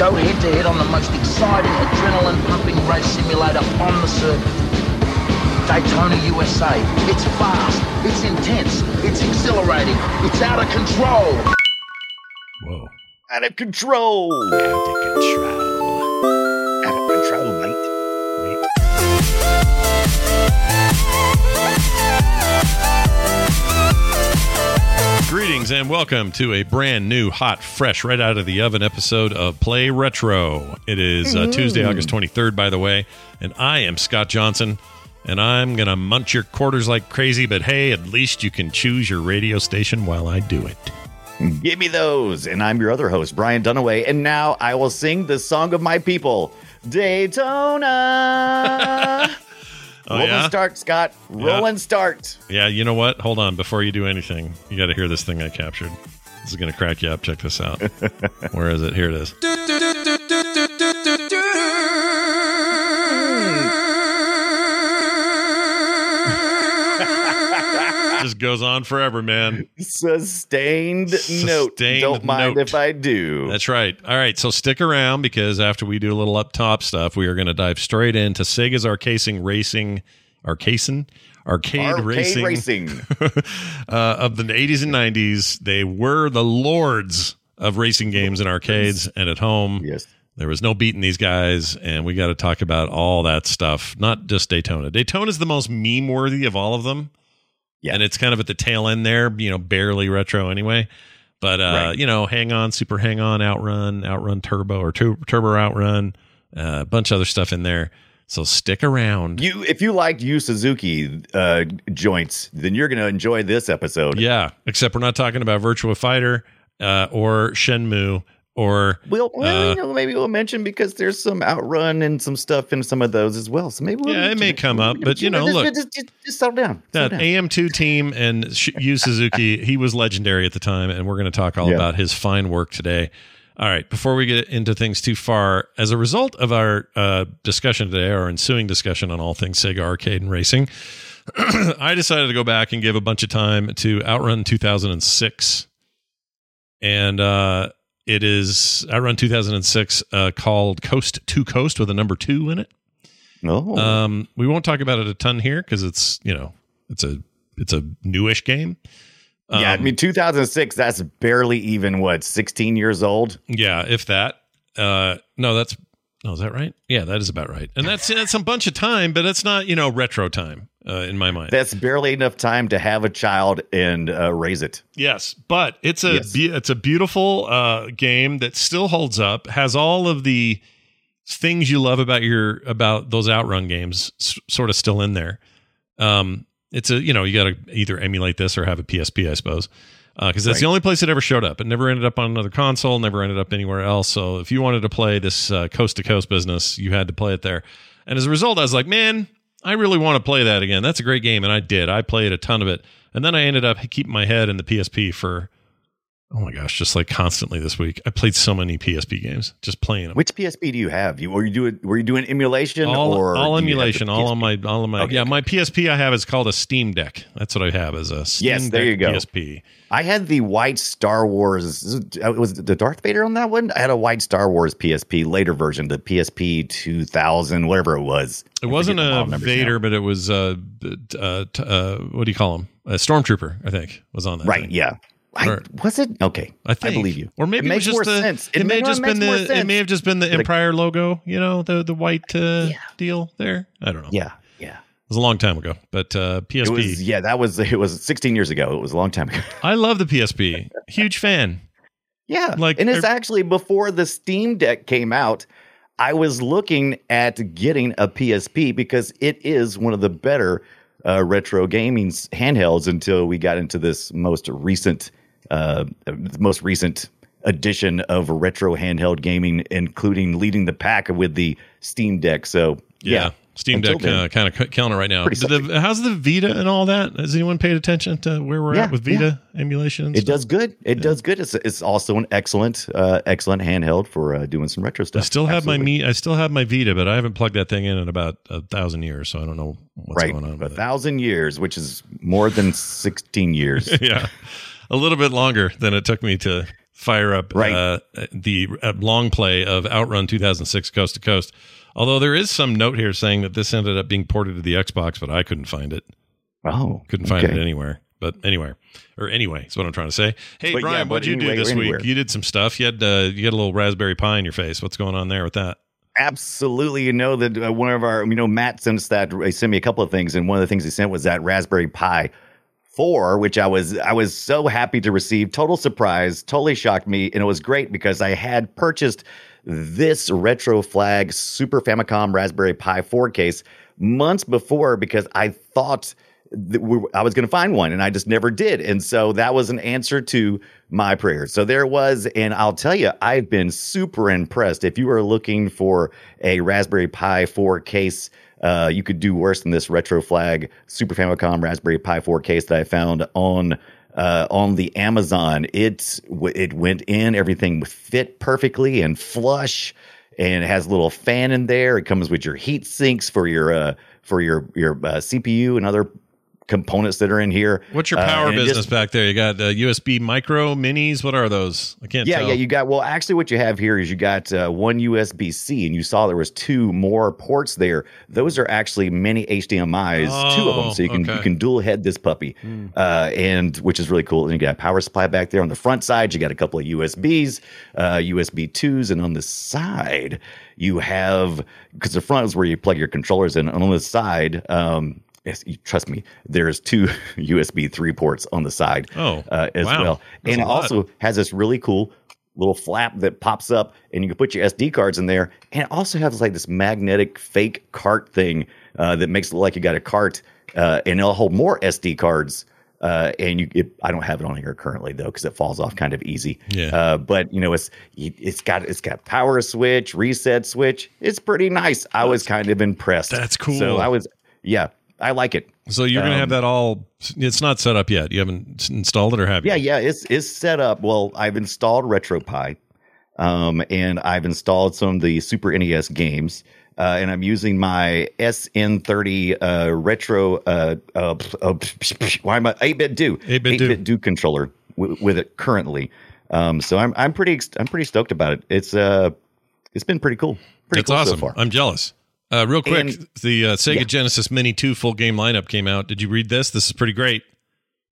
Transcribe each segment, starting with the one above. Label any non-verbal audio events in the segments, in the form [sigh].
Go head to head on the most exciting adrenaline pumping race simulator on the circuit. Daytona USA. It's fast, it's intense, it's exhilarating, it's out of control. Whoa. Out of control. Out of control. Out of control, mate. Greetings and welcome to a brand new, hot, fresh, right out of the oven episode of Play Retro. It is uh, Tuesday, August 23rd, by the way, and I am Scott Johnson, and I'm going to munch your quarters like crazy, but hey, at least you can choose your radio station while I do it. Give me those. And I'm your other host, Brian Dunaway. And now I will sing the song of my people, Daytona. [laughs] Oh, Roll yeah? and start, Scott. Roll Yeah. and start. Yeah, you know what? Hold on. Before you do anything, you got to hear this thing I captured. This is going to crack you up. Check this out. [laughs] Where is it? Here it is. Goes on forever, man. Sustained, note. Sustained Don't mind note. if I do. That's right. All right, so stick around because after we do a little up top stuff, we are going to dive straight into Sega's Arcasing Racing, Arcasing, Arcade, Arcade Racing, racing. [laughs] uh, of the 80s and 90s. They were the lords of racing games in arcades and at home. yes. There was no beating these guys, and we got to talk about all that stuff, not just Daytona. Daytona is the most meme worthy of all of them. Yeah. And it's kind of at the tail end there, you know, barely retro anyway. But, uh, Right. you know, Hang On, Super Hang On, Outrun, Outrun Turbo, or tu- Turbo Outrun, uh, a bunch of other stuff in there. So stick around. You, if you liked Yu Suzuki uh, joints, then you're going to enjoy this episode. yeah, except we're not talking about Virtua Fighter uh, or Shenmue or We'll, well Uh, you know, maybe we'll mention because there's some outrun and some stuff in some of those as well. So maybe we'll Yeah, it may come up, but, you know, just, look. just, just, just settle down. that down. AM2 team and Sh- Yu Suzuki, he was legendary at the time, and we're going to talk all Yeah. about his fine work today. All right, before we get into things too far, as a result of our uh, discussion today, our ensuing discussion on all things Sega arcade and racing, [clears throat] I decided to go back and give a bunch of time to Outrun 2006, and uh, it is I run 2006 uh, called Coast to Coast with a number two in it. Oh, Um, we won't talk about it a ton here because it's you know it's a it's a newish game. yeah, I Um, mean, 2006. That's barely even what 16 years old. yeah, if that. Uh, no, that's no, is that right? Yeah, that is about right. And that's that's a bunch of time, but it's not you know retro time uh, in my mind. That's barely enough time to have a child and uh, raise it. Yes, but it's a Yes. be- it's a beautiful uh, game that still holds up. Has all of the things you love about your about those outrun games s- sort of still in there. Um, it's a you know you got to either emulate this or have a PSP, I suppose, Uh, because that's the only place it ever showed up. It never ended up on another console, never ended up anywhere else. So if you wanted to play this uh, coast to coast business, you had to play it there. And as a result, I was like, man, I really want to play that again. That's a great game, and I did. I played a ton of it, and then I ended up keeping my head in the PSP for oh my gosh, just like constantly this week. I played so many PSP games, just playing them. Which PSP do you have? You were you doing were you doing emulation all, or all do you have emulation, all on my, all on my, Okay, yeah, my PSP I have is called a Steam Deck. That's what I have as a Steam Yes, there you go. PSP. I had the white Star Wars. uh, Was the Darth Vader on that one? I had a white Star Wars PSP later version, the PSP 2000, whatever it was. It I wasn't a Vader, now. but it was uh, uh, uh, what do you call him? A Stormtrooper, I think, was on that. Right? thing. Yeah. I, Or- was it okay? I think, believe you. or maybe It it, makes was just more the. sense. It, It may have just been the. It may have just been the Empire logo. You know, the the white uh, Yeah. deal there. I don't know. Yeah, yeah. It was a long time ago, but uh, PSP. It was yeah. That was it was 16 years ago. It was a long time ago. I love the PSP. Huge fan. Yeah, Like, and it's I- actually before the Steam Deck came out. I was looking at getting a PSP because it is one of the better uh, retro gaming handhelds until we got into this most recent, uh, most recent edition of retro handheld gaming, including leading the pack with the Steam Deck. So Yeah. yeah, Steam Deck uh, kind of killing it right now. The, how's the Vita and all that? Has anyone paid attention to where we're Yeah, at with Vita emulation? and it does good. It does good. It's it's also an excellent, uh, excellent handheld for uh, doing some retro stuff. I still have Absolutely. my me. I still have my Vita, but I haven't plugged that thing in in about a thousand years, so I don't know what's right going on a it. thousand years, which is more than sixteen years. [laughs] yeah, a little bit longer than it took me to fire up Right. uh, the uh, long play of Outrun 2006 Coast to Coast. Although there is some note here saying that this ended up being ported to the Xbox, but I couldn't find it. Oh, Couldn't find okay. it anywhere. But anywhere, or anyway, is what I'm trying to say. Hey, But Brian, but what'd you anyway, do this anywhere. week? You did some stuff. You had uh, you had a little raspberry Pi in your face. What's going on there with that? Absolutely, you know that uh, one of our, you know, Matt sent us that. He sent me a couple of things, and one of the things he sent was that Raspberry Pi four, which I was I was so happy to receive. Total surprise, totally shocked me, and it was great because I had purchased this Retroflag Super Famicom Raspberry Pi four case months before because I thought we, I was going to find one, and I just never did. And so that was an answer to my prayers. So there was, and I'll tell you, I've been super impressed. If you are looking for a Raspberry Pi 4 case, uh, you could do worse than this Retroflag Super Famicom Raspberry Pi 4 case that I found on uh, on the Amazon. It it went in, everything fit perfectly and flush and it has a little fan in there. It comes with your heat sinks for your uh, for your your uh, CPU and other components that are in here. What's your Uh, power it business just- back there? You got uh, USB micro minis. What are those? I can't yeah, tell. yeah. You got well. Actually, what you have here is you got uh, one USB C, and you saw there was two more ports there. Those are actually mini HDMI's, two of them, so you can Oh, okay. you can dual head this puppy, uh, and which is really cool. And you got a power supply back there on the front side. You got a couple of USBs, uh, USB twos, and on the side you have because the front is where you plug your controllers in, and on the side. Um, trust me. There's two [laughs] USB three ports on the side Oh, uh, as wow. well, That's and it lot. also has this really cool little flap that pops up and you can put your SD cards in there. And it also has like this magnetic fake cart thing uh, that makes it look like you got a cart uh, and it'll hold more SD cards. Uh, and you, it, I don't have it on here currently though because it falls off kind of easy. Yeah. Uh, but you know, it's it's got it's got power switch, reset switch. It's pretty nice. I was kind of impressed. That's cool. So I was, yeah, I like it. So you're gonna have Um, that all. It's not set up yet. You haven't installed it or have you? Yeah, yeah, it's it's set up. Well, I've installed RetroPie, um, and I've installed some of the Super NES games, uh, and I'm using my SN30 uh, retro. Uh, uh, uh, why am I 8BitDo 8-bit do. do controller w- with it currently. Um, so I'm I'm pretty ex- I'm pretty stoked about it. It's uh it's been pretty cool. Pretty That's cool awesome. so far. I'm jealous. Uh, real quick, And- the uh, Sega Yeah. Genesis Mini 2 full game lineup came out. Did you read this? This is pretty great.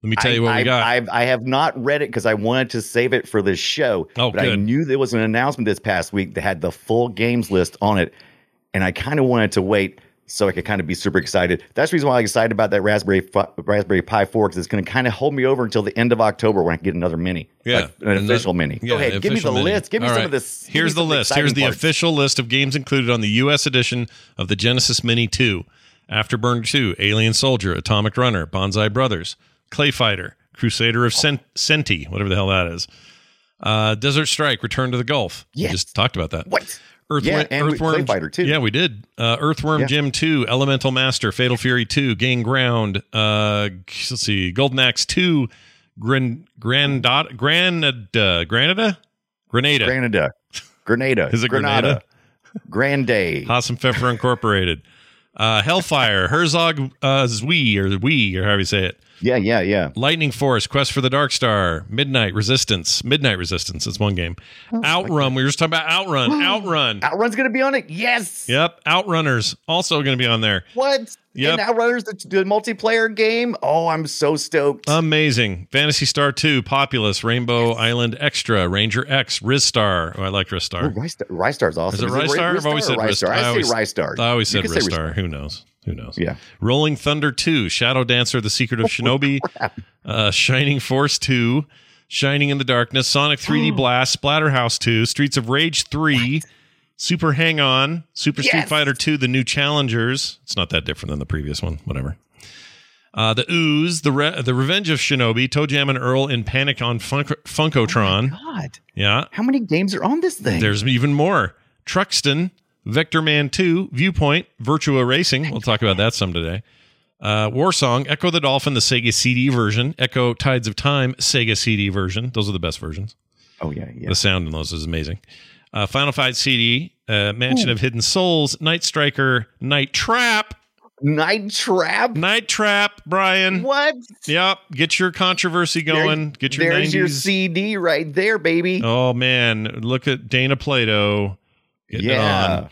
Let me tell I, you what I, we got. I've, I have not read it because I wanted to save it for this show. Oh, but I knew there was an announcement this past week that had the full games list on it, and I kind of wanted to wait so I could kind of be super excited. That's the reason why I'm excited about that Raspberry Fi- Raspberry Pi 4 because it's going to kind of hold me over until the end of October when I can get another mini, Yeah, like an the- official mini. yeah, Go ahead, give me the mini. list. Give me All some right. of this. Here's the list. Here's the parts. official list of games included on the U.S. edition of the Genesis Mini 2: Afterburner 2, Alien Soldier, Atomic Runner, Bonanza Brothers, Clay Fighter, Crusader of Cent- Senti, whatever the hell that is, uh, Desert Strike, Return to the Gulf. We just talked about that. What? Earthworm, Yeah, and Earthworm Clay Fighter, too. Yeah, we did. Uh, Earthworm Yeah. Jim 2, Elemental Master, Fatal Fury 2, Gain Ground, uh, let's see, Golden Axe 2, Gran, Grandada, Granada, Granada? Grenada. Granada. Grenada. Is it Granada? Grande. And Pfeffer Incorporated. Uh, Hellfire, Herzog uh, Zwi, or Wee, or however you say it. Yeah, yeah, yeah. Lightning Force, Quest for the Dark Star, Midnight Resistance, Midnight Resistance. It's one game. Oh, Outrun. We were just talking about Outrun. [gasps] Outrun. Outrun's going to be on it. Yes. Yep. Outrunners also going to be on there. What? Yep. And Outrunners, the, the multiplayer game. Oh, I'm so stoked. Amazing. Phantasy Star 2, Populous, Rainbow Island Extra, Ranger X, Ristar. Oh, I like Oh, Ristar. Rystar, Rystar's awesome. Is it Rystar? I've always said or Ristar. Rystar. I, always, say Rystar. I always said can say Ristar. Who knows? Who knows? Yeah. Rolling Thunder 2, Shadow Dancer, The Secret of Shinobi, uh, Shining Force 2, Shining in the Darkness, Sonic 3D [gasps] Blast, Splatterhouse 2, Streets of Rage 3, Super Hang On, Super Street Fighter 2, The New Challengers. It's not that different than the previous one, whatever. Uh, the Ooze, the Re- the Revenge of Shinobi, ToeJam and Earl in Panic on Funk- Funkotron. God, yeah, how many games are on this thing? there's even more. Truxton, Vectorman 2, Viewpoint, Virtua Racing. We'll talk about that some today. Uh, War Song, Ecco the Dolphin, the Sega CD version, Ecco Tides of Time, Sega CD version. Those are the best versions. oh yeah, yeah. The sound in those is amazing. Uh, Final Fight CD, uh, Mansion of Hidden Souls, Night Striker, Night Trap. Night Trap. Night Trap, Brian. What? Yep. Get your controversy going. Get your There's 90s. your CD right there, baby. Oh man, look at Dana Plato. Getting yeah. on.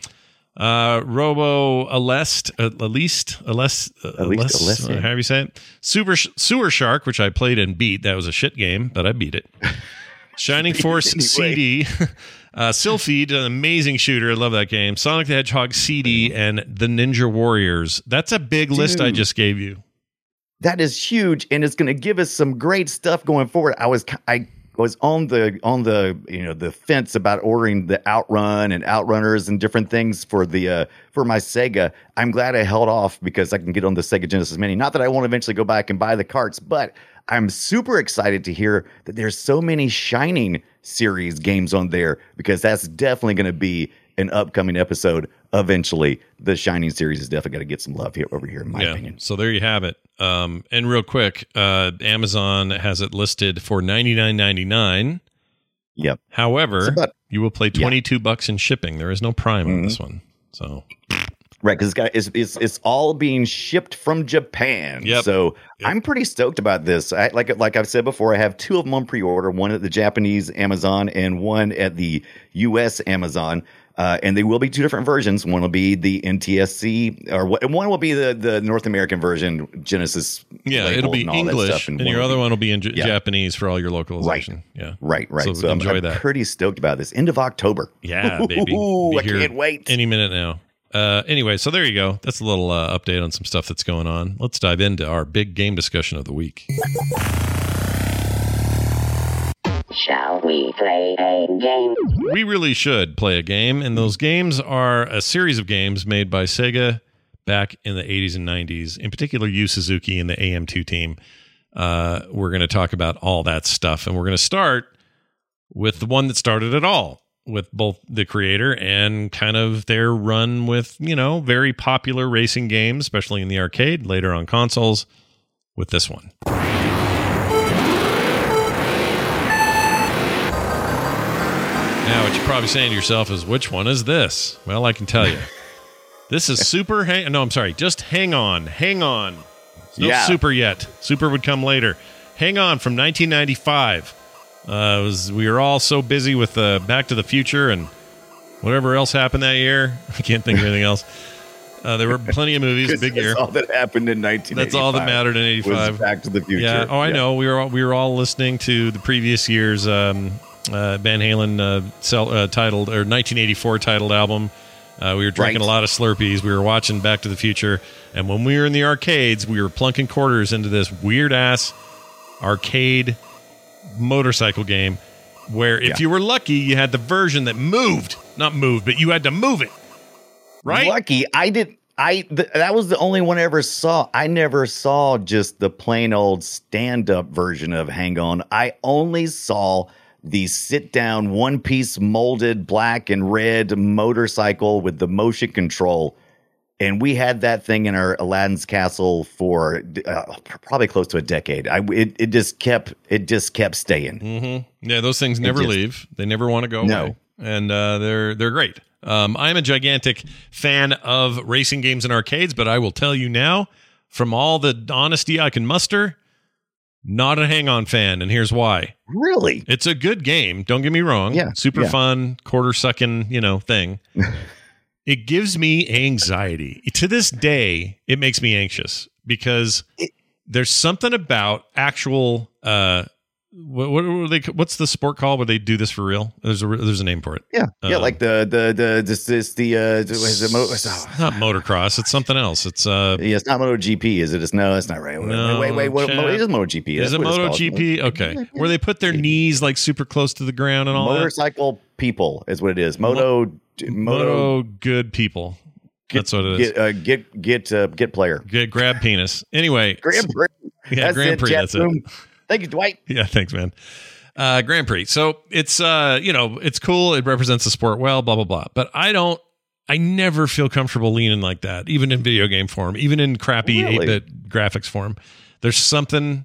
Uh, Robo Alest, uh, Alest, Alest, uh, Alest, Alest, yeah. how do you say it? Super Sewer Shark, which I played and beat. That was a shit game, but I beat it. [laughs] Shining Force CD, [laughs] uh, an amazing shooter. I love that game. Sonic the Hedgehog CD, and the Ninja Warriors. That's a big list I just gave you. that is huge and it's going to give us some great stuff going forward i was i was on the on the you know the fence about ordering the outrun and outrunners and different things for the uh for my sega. I'm glad i held off because i can get on the sega genesis mini. Not that i won't eventually go back and buy the carts but i'm super excited to hear that there's so many shining series games on there because that's definitely going to be an upcoming episode eventually the shining series is definitely going to get some love here over here in my opinion So there you have it. Um, and real quick, uh, Amazon has it listed for ninety nine ninety nine. yep However, about- you will pay twenty two bucks in shipping. There is no Prime on Mhm. this one. So Right, because it's got it's, it's it's all being shipped from Japan. Yep. So Yep. I'm pretty stoked about this. I, like like I've said before, I have two of them on pre-order: one at the Japanese Amazon and one at the U.S. Amazon. Uh, and they will be two different versions. One will be the NTSC, or what- and one will be the the North American version, Genesis. yeah, it'll be and English, stuff, and, one your other be- one will be in J- Yeah. Japanese for all your localization. Right. Yeah, Right, right. So So, I'm, enjoy I'm that. pretty stoked about this. End of October. yeah, [laughs] baby. Ooh, I can't wait. Any minute now. Uh, anyway, so there you go. That's a little uh, update on some stuff that's going on. Let's dive into our big game discussion of the week. Shall we play a game? we really should play a game, and those games are a series of games made by Sega back in the 80s and 90s, in particular, Yu Suzuki and the AM2 team. Uh, we're going to talk about all that stuff, and we're going to start with the one that started it all, with both the creator and kind of their run with, you know, very popular racing games, especially in the arcade, later on consoles, with this one. Now, what you're probably saying to yourself is, which one is this? Well, I can tell you. This is Super Hang. No, I'm sorry. Just Hang On. Hang On. It's no Yeah. Super yet. Super would come later. Hang On from 1995. Uh, was, we were all so busy with uh, Back to the Future and whatever else happened that year. [laughs] I can't think of anything else. Uh, there were plenty of movies. Big That's year. all that happened in 1985. That's all that mattered in was '85. Back to the Future. Yeah. Oh, I know. We were all, we were all listening to the previous year's um, uh, Van Halen uh, sell, uh, titled or 1984 titled album. Uh, we were drinking Right. a lot of Slurpees. We were watching Back to the Future, and when we were in the arcades, we were plunking quarters into this weird ass arcade motorcycle game. Where if Yeah. you were lucky, you had the version that moved, not moved, but you had to move it. Right? Lucky, I did. I th- that was the only one I ever saw. I never saw just the plain old stand up version of Hang On. I only saw the sit down one piece molded black and red motorcycle with the motion control. And we had that thing in our Aladdin's castle for uh, probably close to a decade. I it, it just kept it just kept staying. Mm-hmm. Yeah, those things never just- leave. They never want to go No. away, and uh, they're they're great. Um, I'm a gigantic fan of racing games and arcades, but I will tell you now, from all the honesty I can muster, not a hang-on fan, and here's why. Really? It's a good game. Don't get me wrong. Yeah, super yeah. fun, quarter sucking, you know, thing. [laughs] it gives me anxiety. To this day, it makes me anxious because there's something about actual uh what, what were they what's the sport called where they do this for real? There's a there's a name for it. Yeah, yeah. Um, like the the the this this the uh, what is it, mo- oh, not motocross, it's something else. It's uh yeah, it's not MotoGP, is it? It's no, it's not right. Wait, No, wait, wait, what, Chad. mo- it is MotoGP. is That's it what called. MotoGP? Okay. Where they put their knees like super close to the ground and all that. Motorcycle people is what it is. Moto, moto, Moto good people. That's what it is. get uh, get get uh, get player. Get grab penis. Anyway, Grand Prix. yeah, Grand Prix. That's it. Thank you, Dwight. Yeah, thanks, man. Uh, Grand Prix. So it's uh, you know, it's cool. It represents the sport well. Blah blah blah. But I don't. I never feel comfortable leaning like that, even in video game form, even in crappy eight Really? bit graphics form. There's something.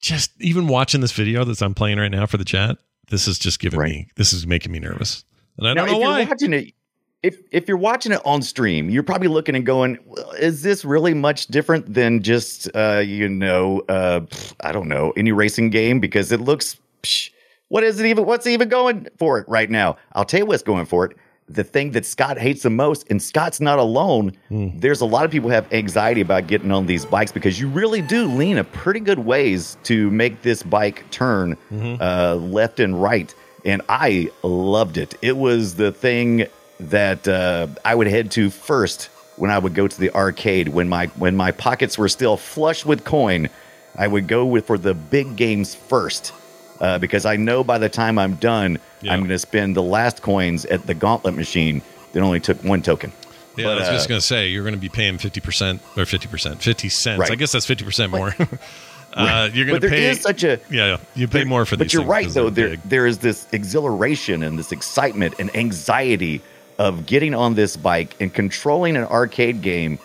Just even watching this video that I'm playing right now for the chat, this is just giving Right. me. This is making me nervous, and I Now, don't know if you're why. watching it, if if you're watching it on stream, you're probably looking and going, well, "Is this really much different than just uh, you know, uh, pff, I don't know, any racing game?" Because it looks, psh, what is it even? What's even going for it right now? I'll tell you what's going for it. The thing that Scott hates the most, and Scott's not alone. There's a lot of people have anxiety about getting on these bikes because you really do lean a pretty good ways to make this bike turn uh, left and right. And I loved it. It was the thing that uh, I would head to first when I would go to the arcade when my when my pockets were still flush with coin. I would go with for the big games first uh, because I know by the time I'm done, Yeah. I'm going to spend the last coins at the gauntlet machine that only took one token. Yeah, But, I was just uh, going to say you're going to be paying 50% or 50%, 50 cents. Right. I guess that's 50% more. [laughs] uh, you're going to there pay is such a Yeah, yeah. You pay more for but you're right, though there big. there is this exhilaration and this excitement and anxiety of getting on this bike and controlling an arcade game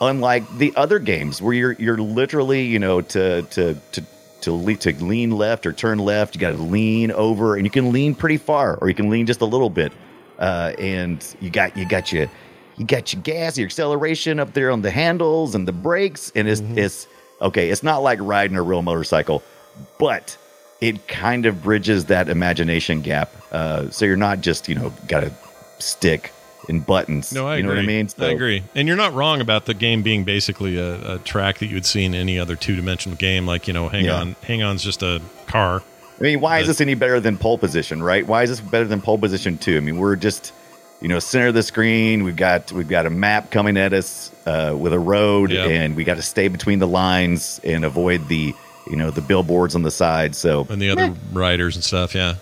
unlike the other games where you're you're literally you know to to to to, le- to lean left or turn left you got to lean over and you can lean pretty far or you can lean just a little bit uh, and you got you got your you got your gas your acceleration up there on the handles and the brakes and it's it's okay it's not like riding a real motorcycle but it kind of bridges that imagination gap. Uh, so you're not just you know got a stick and buttons. No, I you know agree. what I mean. I agree. And you're not wrong about the game being basically a, a track that you would see in any other two dimensional game. Like, you know, Hang Yeah. On. Hang On's just a car. I mean, why is this any better than pole position? Right? Why is this better than pole position two? I mean, we're just you know center of the screen. We've got we've got a map coming at us uh, with a road, Yeah. and we got to stay between the lines and avoid the you know the billboards on the side. So and the other riders and stuff. Yeah,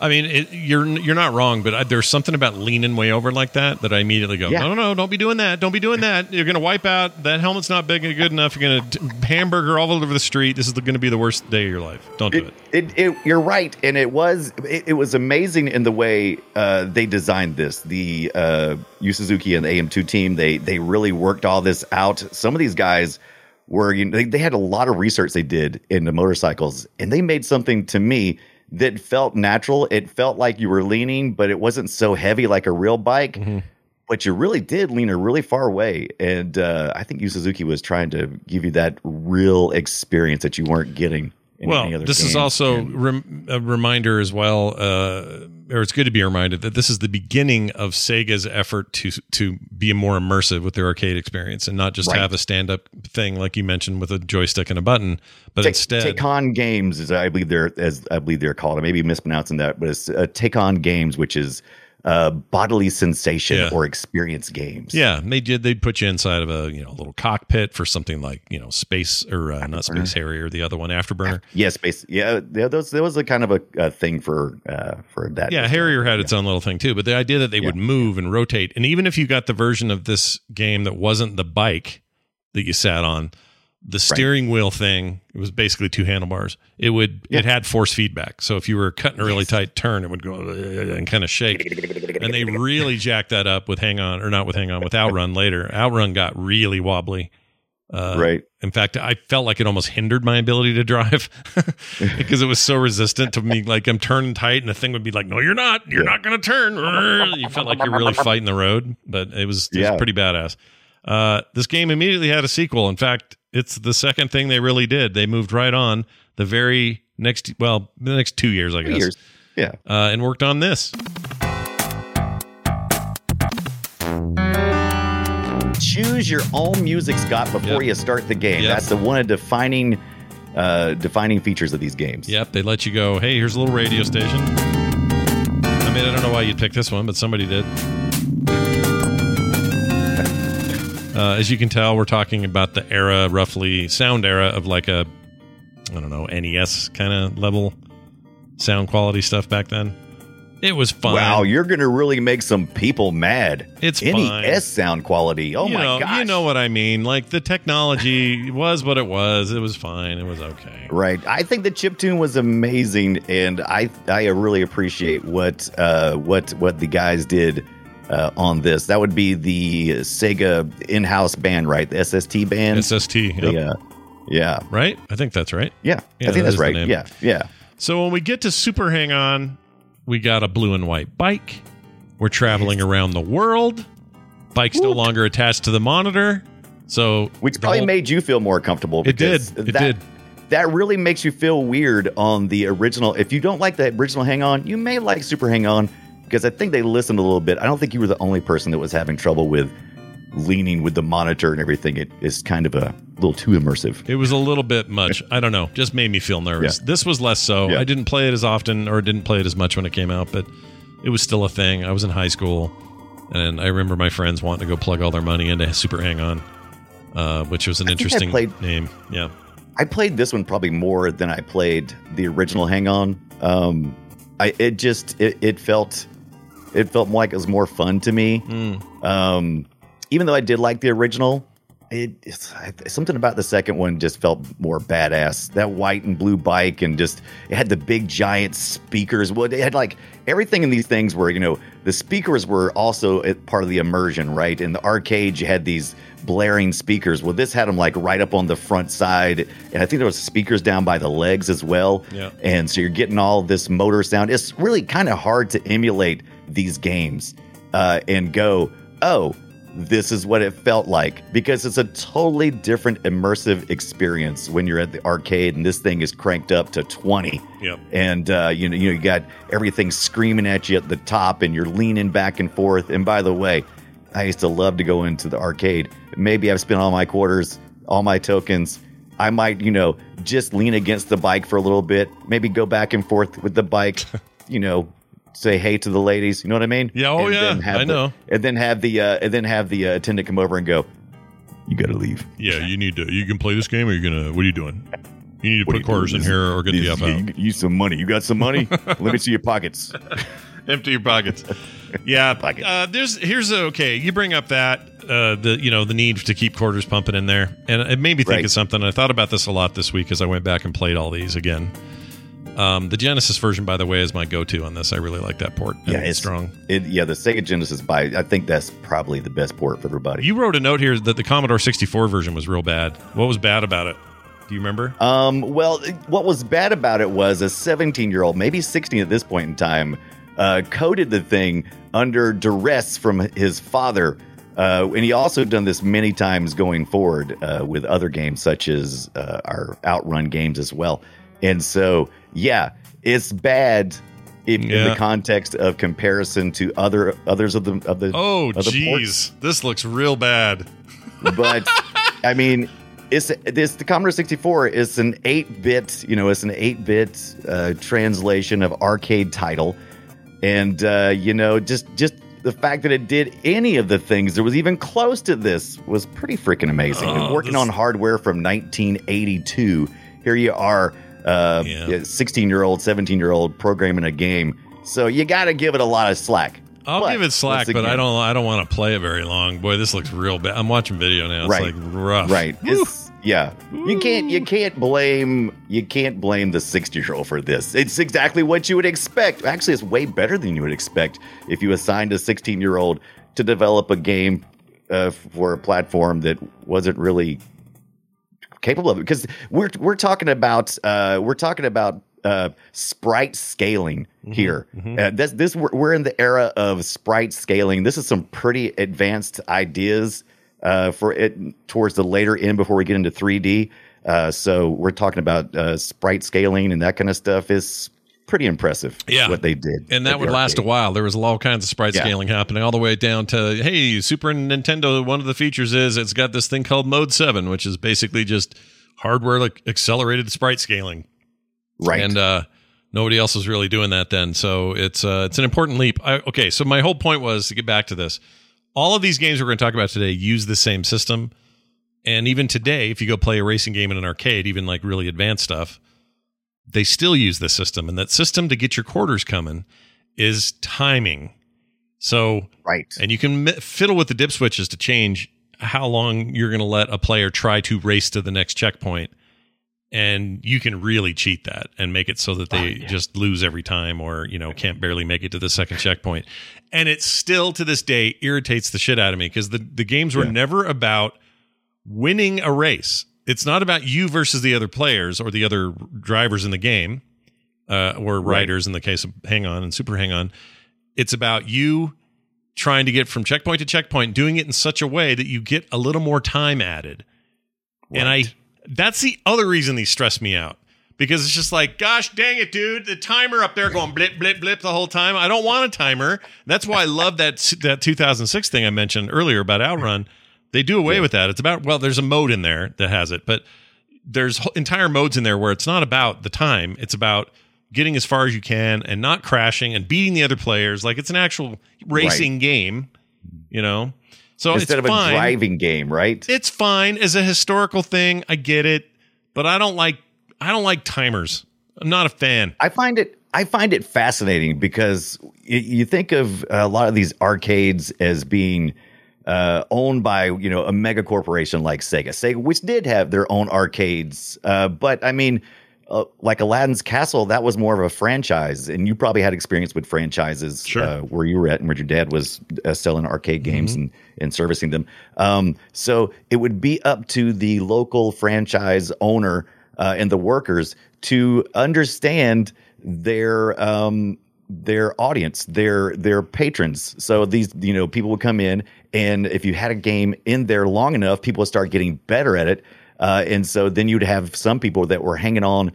I mean, it, you're you're not wrong, but I, there's something about leaning way over like that that I immediately go, Yeah. no, no, no, don't be doing that, don't be doing that. You're gonna wipe out. That helmet's not big and good enough. You're gonna t- hamburger all over the street. This is going to be the worst day of your life. Don't do it, it. it, it, you're right, and it was it, it was amazing in the way uh, they designed this. The uh, Yu Suzuki and the AM2 team they they really worked all this out. Some of these guys were you know, they, they had a lot of research they did into motorcycles, and they made something to me that felt natural. It felt like you were leaning, but it wasn't so heavy like a real bike. But you really did lean a really far away, and uh, I think Yu Suzuki was trying to give you that real experience that you weren't getting. In any Well, this is also And- rem- a reminder as well, uh, or it's good to be reminded that this is the beginning of Sega's effort to to be more immersive with their arcade experience and not just Right. have a stand up thing like you mentioned with a joystick and a button, but Ta- instead Take on games, as I believe they're as I believe they're called. I may be mispronouncing that, but it's uh, taikan games, which is uh, bodily sensation Yeah. or experience games. Yeah, they did. They'd put you inside of a you know little cockpit for something like you know space or uh, not space Harrier, the other one, Afterburner. Yes, base. Yeah, yeah. Those there was a kind of a, a thing for uh, for that. Yeah, Harrier had its own little thing too. But the idea that they would move and rotate, and even if you got the version of this game that wasn't the bike that you sat on, the steering wheel thing it was basically two handlebars. It would it had force feedback. So if you were cutting a really tight turn, it would go and kind of shake. And they really jacked that up with Hang On or not with Hang On with Outrun later. Outrun got really wobbly. Uh, right. In fact, I felt like it almost hindered my ability to drive [laughs] because it was so resistant to me. Like I'm turning tight, and the thing would be like, "No, you're not. You're Yeah. not going to turn." You felt like you're really fighting the road, but it was, it was Yeah. pretty badass. Uh, this game immediately had a sequel. In fact, it's the second thing they really did. They moved right on the very next, well, the next two years, I guess, Years. Yeah. Uh, and worked on this. Choose your own music, Scott, before Yep. you start the game. Yep. That's the one of defining uh, defining features of these games. Yep, they let you go. Hey, here's a little radio station. I mean, I don't know why you'd pick this one, but somebody did. Uh, as you can tell, we're talking about the era, roughly sound era of like a, I don't know, NES kind of level sound quality stuff back then. It was fun. Wow, you're gonna really make some people mad. It's NES fine. sound quality. Oh you my gosh. you know what I mean. Like the technology [laughs] was what it was. It was fine. It was okay. Right. I think the chip tune was amazing, and I I really appreciate what uh, what what the guys did uh, on this. That would be the Sega in-house band, right? The SST band. SST. Yep. The, uh, yeah, Right? I think that's right. yeah. Yeah, I think that that's right. Yeah, yeah. So when we get to Super Hang On, we got a blue and white bike. We're traveling around the world. Bike's no longer attached to the monitor. So Which probably whole- made you feel more comfortable. It did. It that, did. That really makes you feel weird on the original. If you don't like the original Hang On, you may like Super Hang On because I think they listened a little bit. I don't think you were the only person that was having trouble with leaning with the monitor and everything. It is kind of a little too immersive. It was a little bit much. I don't know. Just made me feel nervous. Yeah. This was less so. Yeah. I didn't play it as often or didn't play it as much when it came out, but it was still a thing. I was in high school, and I remember my friends wanting to go plug all their money into Super Hang On, uh, which was an I interesting played- name. Yeah. I played this one probably more than I played the original Hang On. Um, I it just it, it felt it felt more like it was more fun to me. Mm. Um, even though I did like the original, it it's, something about the second one just felt more badass. That white and blue bike and just it had the big giant speakers. Well, it had like everything in these things were you know the speakers were also part of the immersion, right? In the arcade, you had these blaring speakers. Well, this had them like right up on the front side, and I think there was speakers down by the legs as well. Yeah. And so you're getting all this motor sound. It's really kind of hard to emulate these games uh, and go, oh, this is what it felt like. Because it's a totally different immersive experience when you're at the arcade and this thing is cranked up to 20 Yep. and uh, you know you know you got everything screaming at you at the top and you're leaning back and forth. And by the way i used to love to go into the arcade. Maybe i've spent all my quarters all my tokens. I might you know just lean against the bike for a little bit maybe go back and forth with the bike [laughs] you know say hey to the ladies you know what i mean Yeah, oh, And yeah, then have I the- know. and then have the uh, and then have the uh, attendant come over and go you gotta leave Yeah, you need to. You can play this game, or you're gonna. What are you doing? You need to What put quarters in here, or get the You- F out. you, you some money you got some money [laughs] let me see your pockets [laughs] Empty your pockets. [laughs] Yeah. Pocket. Uh, there's here's a, okay. You bring up that uh, the you know the need to keep quarters pumping in there, and it made me think Right. of something. I thought about this a lot this week as I went back and played all these again. Um, the Genesis version, by the way, is my go-to on this. I really like that port. I think it's strong. It, yeah, the Sega Genesis by I think that's probably the best port for everybody. You wrote a note here that the Commodore 64 version was real bad. What was bad about it? Do you remember? um, well, what was bad about it was a 17 year old, maybe 16 at this point in time, uh, coded the thing under duress from his father. Uh, and he also done this many times going forward uh, with other games such as uh, our Outrun games as well. And so, yeah, it's bad in Yeah. the context of comparison to other others of the of the Oh, of the ports. jeez, this looks real bad. but [laughs] I mean, it's this the Commodore 64 is an 8-bit, you know, it's an 8-bit uh, translation of arcade title, and uh, you know, just just the fact that it did any of the things that was even close to this was pretty freaking amazing. Oh, working this- on hardware from 1982, here you are, uh, Yeah. 16 year old, 17 year old programming a game. So you got to give it a lot of slack. I'll But, give it slack, but I don't. I don't want to play it very long. Boy, this looks real bad. I'm watching video now. It's Right. like rough. Right. It's yeah. You can't you can't blame you can't blame the 60 year old for this. It's exactly what you would expect. Actually, it's way better than you would expect if you assigned a 16 year old to develop a game uh, for a platform that wasn't really capable of it. Because we're we're talking about uh, we're talking about uh, sprite scaling here. Uh, this this we're, we're in the era of sprite scaling. This is some pretty advanced ideas uh, for it towards the later end before we get into 3D. Uh, so we're talking about uh, sprite scaling and that kind of stuff is pretty impressive. Yeah. what they did, And that would last a while. There was all kinds of sprite Yeah. scaling happening, all the way down to hey, Super Nintendo. One of the features is it's got this thing called Mode Seven, which is basically just hardware like accelerated sprite scaling. right? and uh, nobody else was really doing that then. So it's uh, it's an important leap. I, okay, so my whole point was to get back to this. All of these games we're going to talk about today use the same system, and even today, if you go play a racing game in an arcade, even like really advanced stuff, they still use the system. And that system to get your quarters coming is timing. So right. and you can fiddle with the dip switches to change how long you're going to let a player try to race to the next checkpoint. And you can really cheat that and make it so that they ah, just lose every time or, you know, can't barely make it to the second checkpoint. And it still to this day irritates the shit out of me because the, the games were Yeah. never about winning a race. It's not about you versus the other players or the other drivers in the game uh, or riders in the case of Hang On and Super Hang On. It's about you trying to get from checkpoint to checkpoint, doing it in such a way that you get a little more time added. And I that's the other reason these stress me out. Because it's just like, gosh dang it, dude, the timer up there going blip, blip, blip the whole time. I don't want a timer. That's why I love that that 2006 thing I mentioned earlier about Outrun. They do away with that. It's about well, there's a mode in there that has it, but there's entire modes in there where it's not about the time. It's about getting as far as you can and not crashing and beating the other players. Like it's an actual racing game, you know. So Instead it's of fine. a driving game, right? It's fine as a historical thing. I get it, but I don't like I don't like timers. I'm not a fan. I find it I find it fascinating because you think of a lot of these arcades as being uh, owned by you know a mega corporation like Sega, Sega, which did have their own arcades, uh, but I mean. Uh, like Aladdin's Castle, that was more of a franchise, and you probably had experience with franchises Sure. uh, where you were at and where your dad was uh, selling arcade games and, and servicing them. Um, so it would be up to the local franchise owner uh, and the workers to understand their um, their audience, their their patrons. So these you know people would come in, and if you had a game in there long enough, people would start getting better at it. Uh, and so then you'd have some people that were hanging on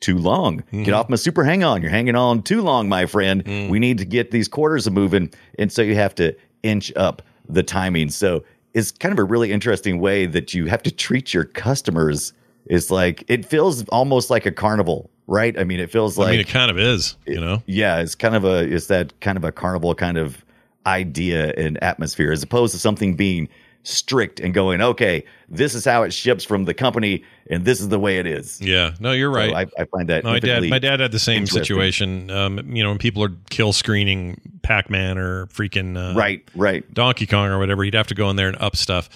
too long. Get off my super hang on. You're hanging on too long, my friend. We need to get these quarters moving. And so you have to inch up the timing. So it's kind of a really interesting way that you have to treat your customers. It's like it feels almost like a carnival, right? I mean, it feels like I mean, it kind of is, you know. yeah, it's kind of a it's that kind of a carnival kind of idea and atmosphere as opposed to something being strict and going, okay, this is how it ships from the company and this is the way it is. Yeah, no, you're So right. I, I find that my dad, my dad had the same situation. Um, you know, when people are kill screening Pac-Man or freaking uh, right, right. Donkey Kong or whatever, he'd have to go in there and up stuff.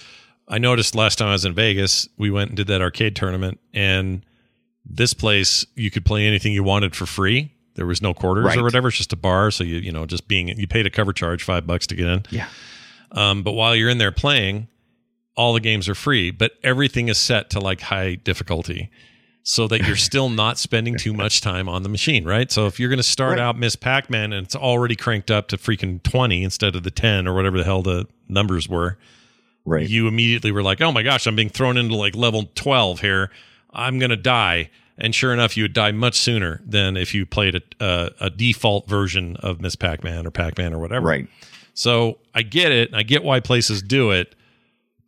I noticed last time I was in Vegas, we went and did that arcade tournament, and this place you could play anything you wanted for free. There was no quarters Right. or whatever. It's just a bar, so you you know just being you paid a cover charge five bucks to get in. Yeah. Um, but while you're in there playing, all the games are free, but everything is set to like high difficulty so that you're still [laughs] not spending too much time on the machine, right? So if you're going to start Right. out Miss Pac-Man and it's already cranked up to freaking 20 instead of the 10 or whatever the hell the numbers were, Right. you immediately were like, "Oh my gosh, I'm being thrown into like level 12 here. I'm going to die." And sure enough, you would die much sooner than if you played a, a, a default version of Miss Pac-Man or Pac-Man or whatever. right. So I get it. I get why places do it.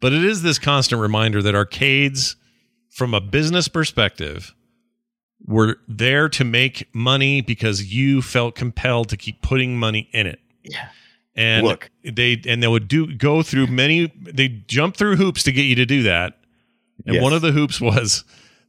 But it is this constant reminder that arcades, from a business perspective, were there to make money because you felt compelled to keep putting money in it. Yeah. And Look. they and they would do go through many they jump through hoops to get you to do that. And Yes. one of the hoops was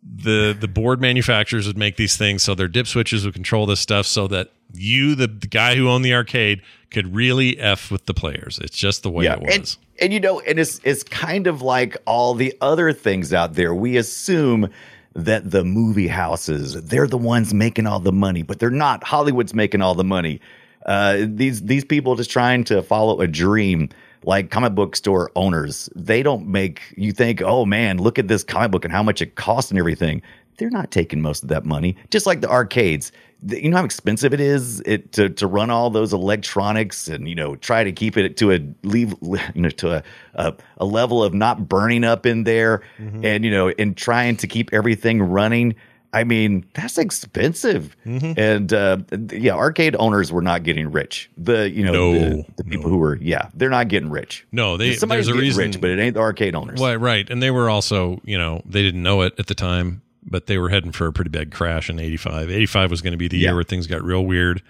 the the board manufacturers would make these things so their dip switches would control this stuff so that you the, the guy who owned the arcade could really f with the players. It's just the way yeah. it was. And, and you know, and it's it's kind of like all the other things out there. We assume that the movie houses, they're the ones making all the money, but they're not. Hollywood's making all the money. Uh, these these people just trying to follow a dream like comic book store owners. They don't make you think, oh man, look at this comic book and how much it costs and everything. They're not taking most of that money. Just like the arcades. You know how expensive it is it, to to run all those electronics and you know try to keep it to a leave [laughs] you know to a a, a level of not burning up in there Mm-hmm. and you know and trying to keep everything running. I mean, that's expensive. Mm-hmm. And uh, yeah, arcade owners were not getting rich. The you know No, the, the people who were yeah, they're not getting rich. no, they Somebody's there's a reason rich, but it ain't the arcade owners. Well, right, and they were also, you know, they didn't know it at the time, but they were heading for a pretty big crash in '85. '85 was going to be the Yeah. year where things got real weird.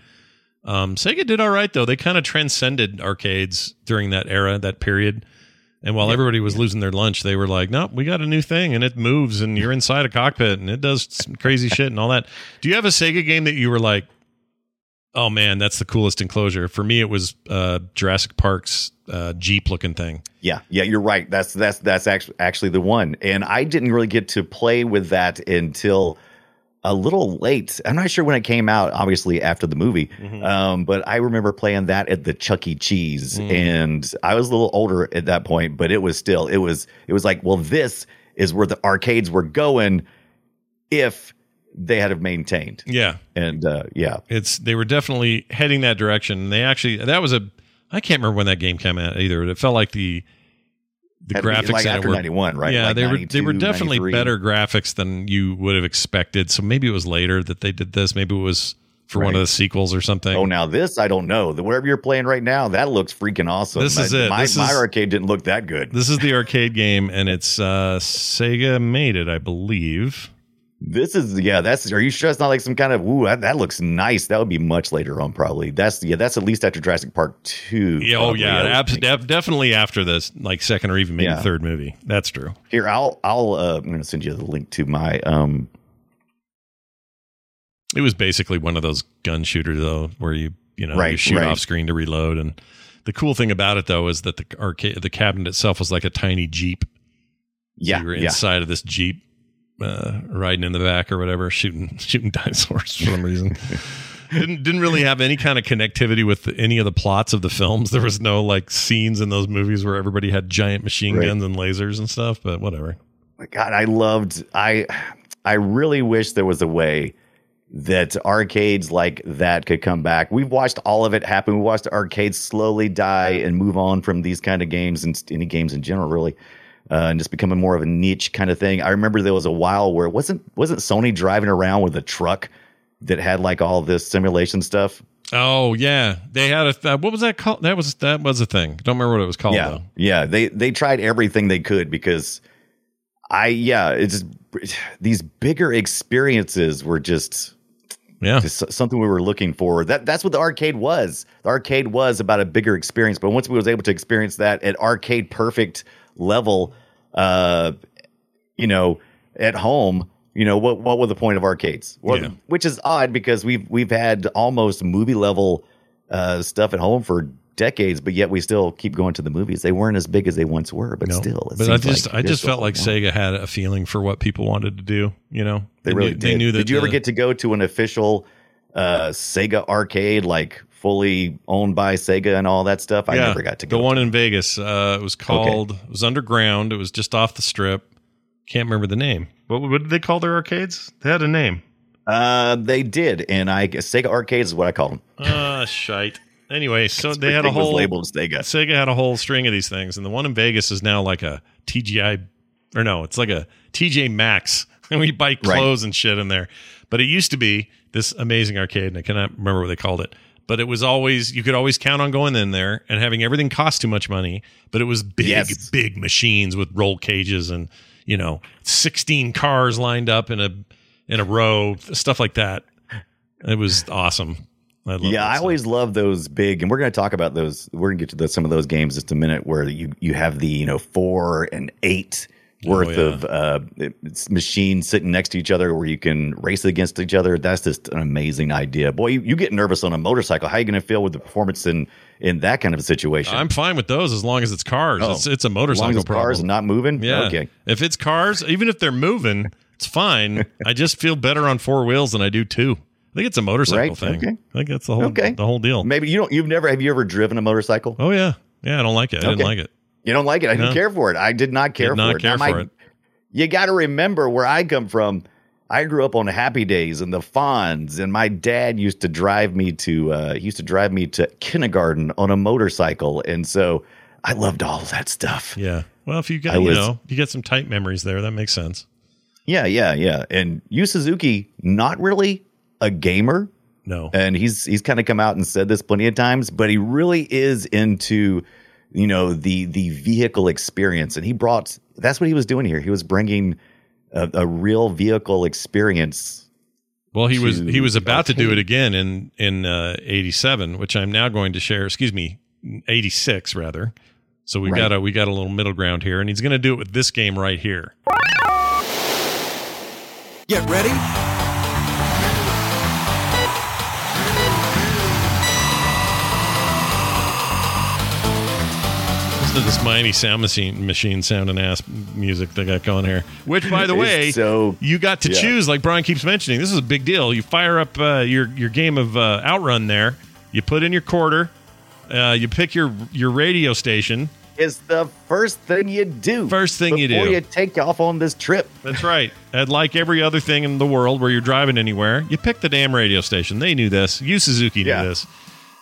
Um, Sega did all right though; they kind of transcended arcades during that era, that period. And while everybody was losing their lunch, they were like, "Nope, we got a new thing, and it moves, and you're inside a cockpit, and it does some crazy shit and all that." Do you have a Sega game that you were like, "Oh man, that's the coolest enclosure"? For me, it was uh, Jurassic Park's uh, Jeep looking thing. Yeah, yeah, you're right. That's that's that's actually actually the one. And I didn't really get to play with that until a little late. I'm not sure when it came out. Obviously after the movie, um, but I remember playing that at the Chuck E. Cheese, and I was a little older at that point, but it was still it was it was like, well, this is where the arcades were going if they had have maintained. Yeah, And uh, yeah, it's they were definitely heading that direction. They actually that was a I can't remember when that game came out either. It felt like the the Had graphics like after were 91, right? Yeah, Like they were they were definitely better graphics than you would have expected. So maybe it was later that they did this. Maybe it was for one of the sequels or something. Oh, now this I don't know. The whatever you're playing right now, that looks freaking awesome. This is My- it. My, This my is- arcade didn't look that good. This is the arcade game, and it's uh, Sega made it, I believe. This is yeah. That's are you sure it's not like some kind of ooh that, that looks nice? That would be much later on probably. That's yeah. That's at least after Jurassic Park two. Yeah, oh yeah, abs- def- definitely after this, like second or even maybe Yeah. third movie. That's true. Here, I'll I'll uh, I'm gonna send you the link to my um. It was basically one of those gun shooters though, where you you know you shoot right. off screen to reload. And the cool thing about it though is that the arcade the cabinet itself was like a tiny jeep. Yeah, you were yeah. inside of this jeep, uh, riding in the back or whatever, shooting [laughs] shooting dinosaurs for some reason. [laughs] didn't didn't really have any kind of connectivity with any of the plots of the films. There was no like scenes in those movies where everybody had giant machine Right. guns and lasers and stuff. But whatever. God, I loved. I I really wish there was a way that arcades like that could come back. We've watched all of it happen. We watched arcades slowly die and move on from these kind of games and any games in general, really, uh, and just becoming more of a niche kind of thing. I remember there was a while where it wasn't wasn't Sony driving around with a truck that had like all this simulation stuff. Oh yeah, they had a th- what was that called? That was that was a thing. Don't remember what it was called yeah, though. yeah. They they tried everything they could because I yeah, it's these bigger experiences were just Yeah, just something we were looking for. That that's what the arcade was. The arcade was about a bigger experience. But once we was able to experience that at arcade perfect level, uh, you know, at home, you know, what what was the point of arcades? Well, Yeah. Which is odd because we've we've had almost movie level uh, stuff at home for decades, but yet we still keep going to the movies. They weren't as big as they once were, but No. still. it But I just like I just felt like. Sega had a feeling for what people wanted to do. You know, They really knew, did. They knew that. Did you ever get to go to an official uh, Sega arcade, like fully owned by Sega and all that stuff? I yeah, never got to go. the go. one in Vegas. Uh, it was called. It was underground. It was just off the strip. Can't remember the name. What, what did they call their arcades? They had a name. uh, they did, and I Sega arcades is what I call them. Ah, shite. Anyway, so they had a Everything was whole labeled Sega. Sega had a whole string of these things, and the one in Vegas is now like a TGI, or no, it's like a TJ Maxx, and [laughs] we buy clothes and shit in there. But it used to be this amazing arcade, and I cannot remember what they called it. But it was always you could always count on going in there and having everything cost too much money. But it was big, Yes. big machines with roll cages and you know sixteen cars lined up in a in a row, stuff like that. It was awesome. I love Yeah, I stuff. always love those big, and we're going to talk about those. We're going to get to the, some of those games just a minute, where you you have the you know four and eight worth Oh, yeah. of uh, machines sitting next to each other, where you can race against each other. That's just an amazing idea. Boy, you, you get nervous on a motorcycle. How are you going to feel with the performance in in that kind of a situation? I'm fine with those as long as it's cars. Oh. it's it's a as motorcycle long as problem. cars not moving. yeah. Okay. If it's cars, even if they're moving, it's fine. [laughs] I just feel better on four wheels than I do two. I think it's a motorcycle Right, thing. okay. I think that's the whole Okay. the whole deal. Maybe you don't. You've never. Have you ever driven a motorcycle? Oh yeah, yeah. I don't like it. I didn't like it. You don't like it. I didn't No. care for it. I did not care Did not for it. care Now, my- for it. You got to remember where I come from. I grew up on Happy Days and the Fonz, and my dad used to drive me to uh, he used to drive me to kindergarten on a motorcycle, and so I loved all of that stuff. Yeah. Well, if you got I you was- know you get some tight memories there, that makes sense. Yeah, yeah, yeah. And Yu Suzuki, not really a gamer, No. and he's he's kind of come out and said this plenty of times, but he really is into you know the the vehicle experience, and he brought that's what he was doing here. He was bringing a, a real vehicle experience. Well, he was he was about to do it again in in uh, '87, which I'm now going to share. Excuse me, '86 rather. So we Right. got a we got a little middle ground here, and he's going to do it with this game right here. Get ready. To this Miami sound machine machine sounding ass music they got going here. Which, by the way, so- you got to yeah. choose. Like Brian keeps mentioning, this is a big deal. You fire up uh, your your game of uh, Outrun there. You put in your quarter. Uh, you pick your your radio station. Is the first thing you do. First thing you do before you take off on this trip. That's right. And like every other thing in the world where you're driving anywhere, you pick the damn radio station. They knew this. Yu Suzuki knew Yeah. this.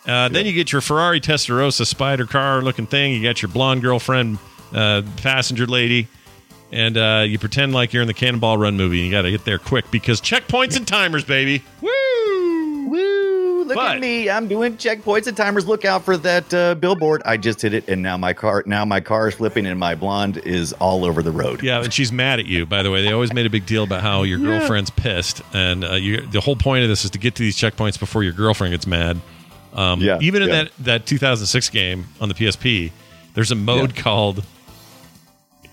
Uh, Then you get your Ferrari Testarossa spider car looking thing. You got your blonde girlfriend, uh, passenger lady, and uh, you pretend like you're in the Cannonball Run movie. And you got to get there quick because checkpoints and timers, baby. Woo! Woo! Look But- at me! I'm doing checkpoints and timers. Look out for that uh, billboard! I just hit it, and now my car now my car is flipping, and my blonde is all over the road. Yeah, and she's mad at you. By the way, they always made a big deal about how your girlfriend's pissed, and uh, you, the whole point of this is to get to these checkpoints before your girlfriend gets mad. Um, Yeah, even in yeah. that that 2006 game on the PSP, there's a mode called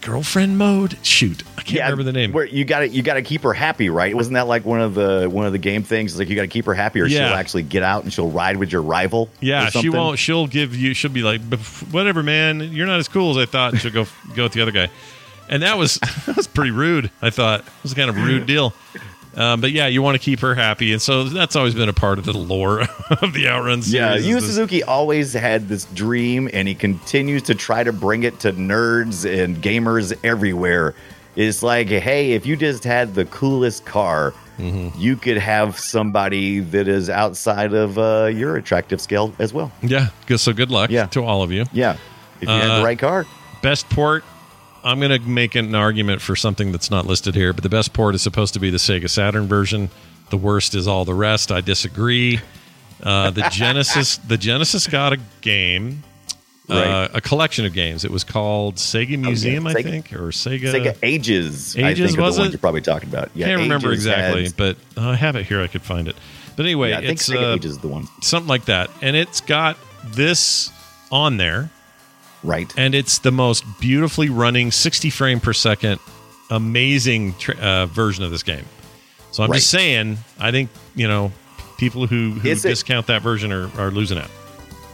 girlfriend mode. Shoot, I can't remember the name. Where you got to you got to keep her happy, right? Wasn't that like one of the one of the game things? It's like you got to keep her happy, or Yeah. she'll actually get out and she'll ride with your rival. or Yeah, she won't. She'll give you. She'll be like, "Whatever, man. You're not as cool as I thought." And she'll go go with the other guy, and that was [laughs] that was pretty rude. I thought it was kind of a rude deal. Um, but yeah, you want to keep her happy, and so that's always been a part of the lore [laughs] of the Outrun series. Yeah, Yu Suzuki always had this dream, and he continues to try to bring it to nerds and gamers everywhere. It's like, hey, if you just had the coolest car, Mm-hmm. you could have somebody that is outside of uh, your attractive scale as well. Yeah. So good luck Yeah. to all of you. Yeah, if you had Uh, the right car. Best port. I'm going to make an argument for something that's not listed here, but the best port is supposed to be the Sega Saturn version. The worst is all the rest. I disagree. Uh, the [laughs] Genesis, the Genesis got a game, uh, a collection of games. It was called Sega Museum, I Sega- think, or Sega. Sega Ages, I Ages, was the ones it? you're probably talking about. Yeah, Can't remember exactly, had- but I have it here. I could find it. But anyway, yeah, I think it's Sega uh, Ages is the one. something like that, and it's got this on there. Right. and it's the most beautifully running 60 frame per second amazing tr- uh, version of this game. So i'm just saying i think you know people who, who Is it- discount that version are, are losing out.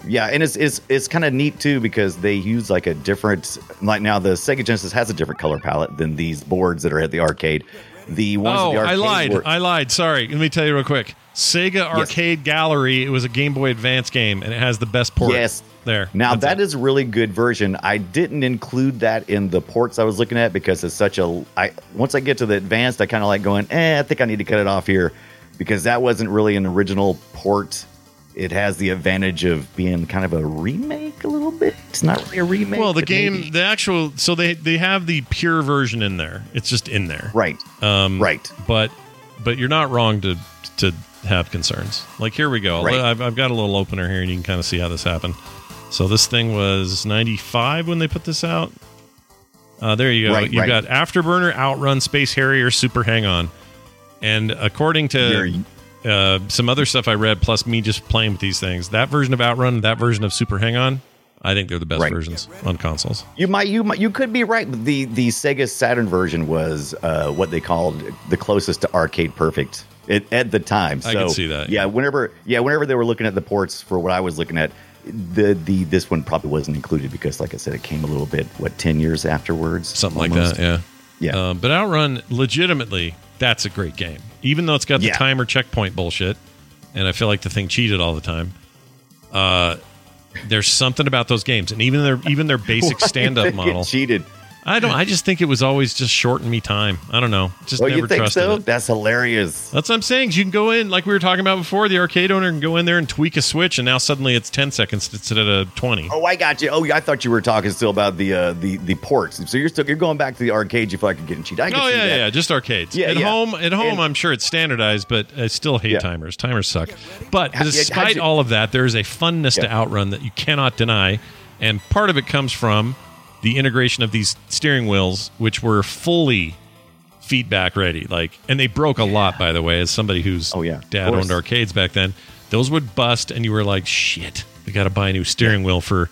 Yeah, and it's it's it's kind of neat too because they use like a different like now the Sega Genesis has a different color palette than these boards that are at the arcade. The ones oh at the i lied. were- i lied. Sorry. Let me tell you real quick sega arcade gallery it was a game boy advance game and it has the best port Yes. there Now that it. is a really good version. I didn't include that in the ports I was looking at because it's such a. I once I get to the advanced, I kind of like going. Eh, I think I need to cut it off here because that wasn't really an original port. It has the advantage of being kind of a remake a little bit. It's not really a remake. well the game maybe- the actual so they they have the pure version in there it's just in there right, Um, right. but but you're not wrong to to have concerns. Like here we go. Right. I've, I've got a little opener here, and you can kind of see how this happened. So this thing was 95 when they put this out. Uh, there you go. Right, You've right. got Afterburner, Outrun, Space Harrier, Super Hang On, and according to uh, some other stuff I read, plus me just playing with these things, that version of Outrun, that version of Super Hang On, I think they're the best Right. versions on consoles. You might you might you could be right. The the Sega Saturn version was uh, what they called the closest to arcade perfect at, at the time. So, I could see that, Yeah, whenever yeah whenever they were looking at the ports for what I was looking at, the the this one probably wasn't included because like I said, it came a little bit what ten years afterwards, Something almost. like that, yeah. Yeah. Um, but Outrun, legitimately, that's a great game. Even though it's got the Yeah. timer checkpoint bullshit, and I feel like the thing cheated all the time. Uh, there's something about those games, and even their even their basic [laughs] stand up did they get model. cheated. I don't. I just think it was always just shorten me time. I don't know. Just Oh, never you think trusted so? it. That's hilarious. That's what I'm saying. You can go in, like we were talking about before. The arcade owner can go in there and tweak a switch, and now suddenly it's 10 seconds instead of 20. Oh, I got you. Oh, I thought you were talking still about the uh, the the ports. So you're still you're going back to the arcade. You feel like you're getting cheated. I can Oh see yeah, that. yeah, just arcades. Yeah, at yeah. home, at home, And- I'm sure it's standardized, but I still hate Yeah. timers. Timers suck. But How- despite you- all of that, there is a funness to Outrun that you cannot deny, and part of it comes from the integration of these steering wheels, which were fully feedback ready. Like, and they broke a lot, by the way. As somebody whose Oh, yeah, dad owned arcades back then, those would bust, and you were like, shit, we got to buy a new steering wheel for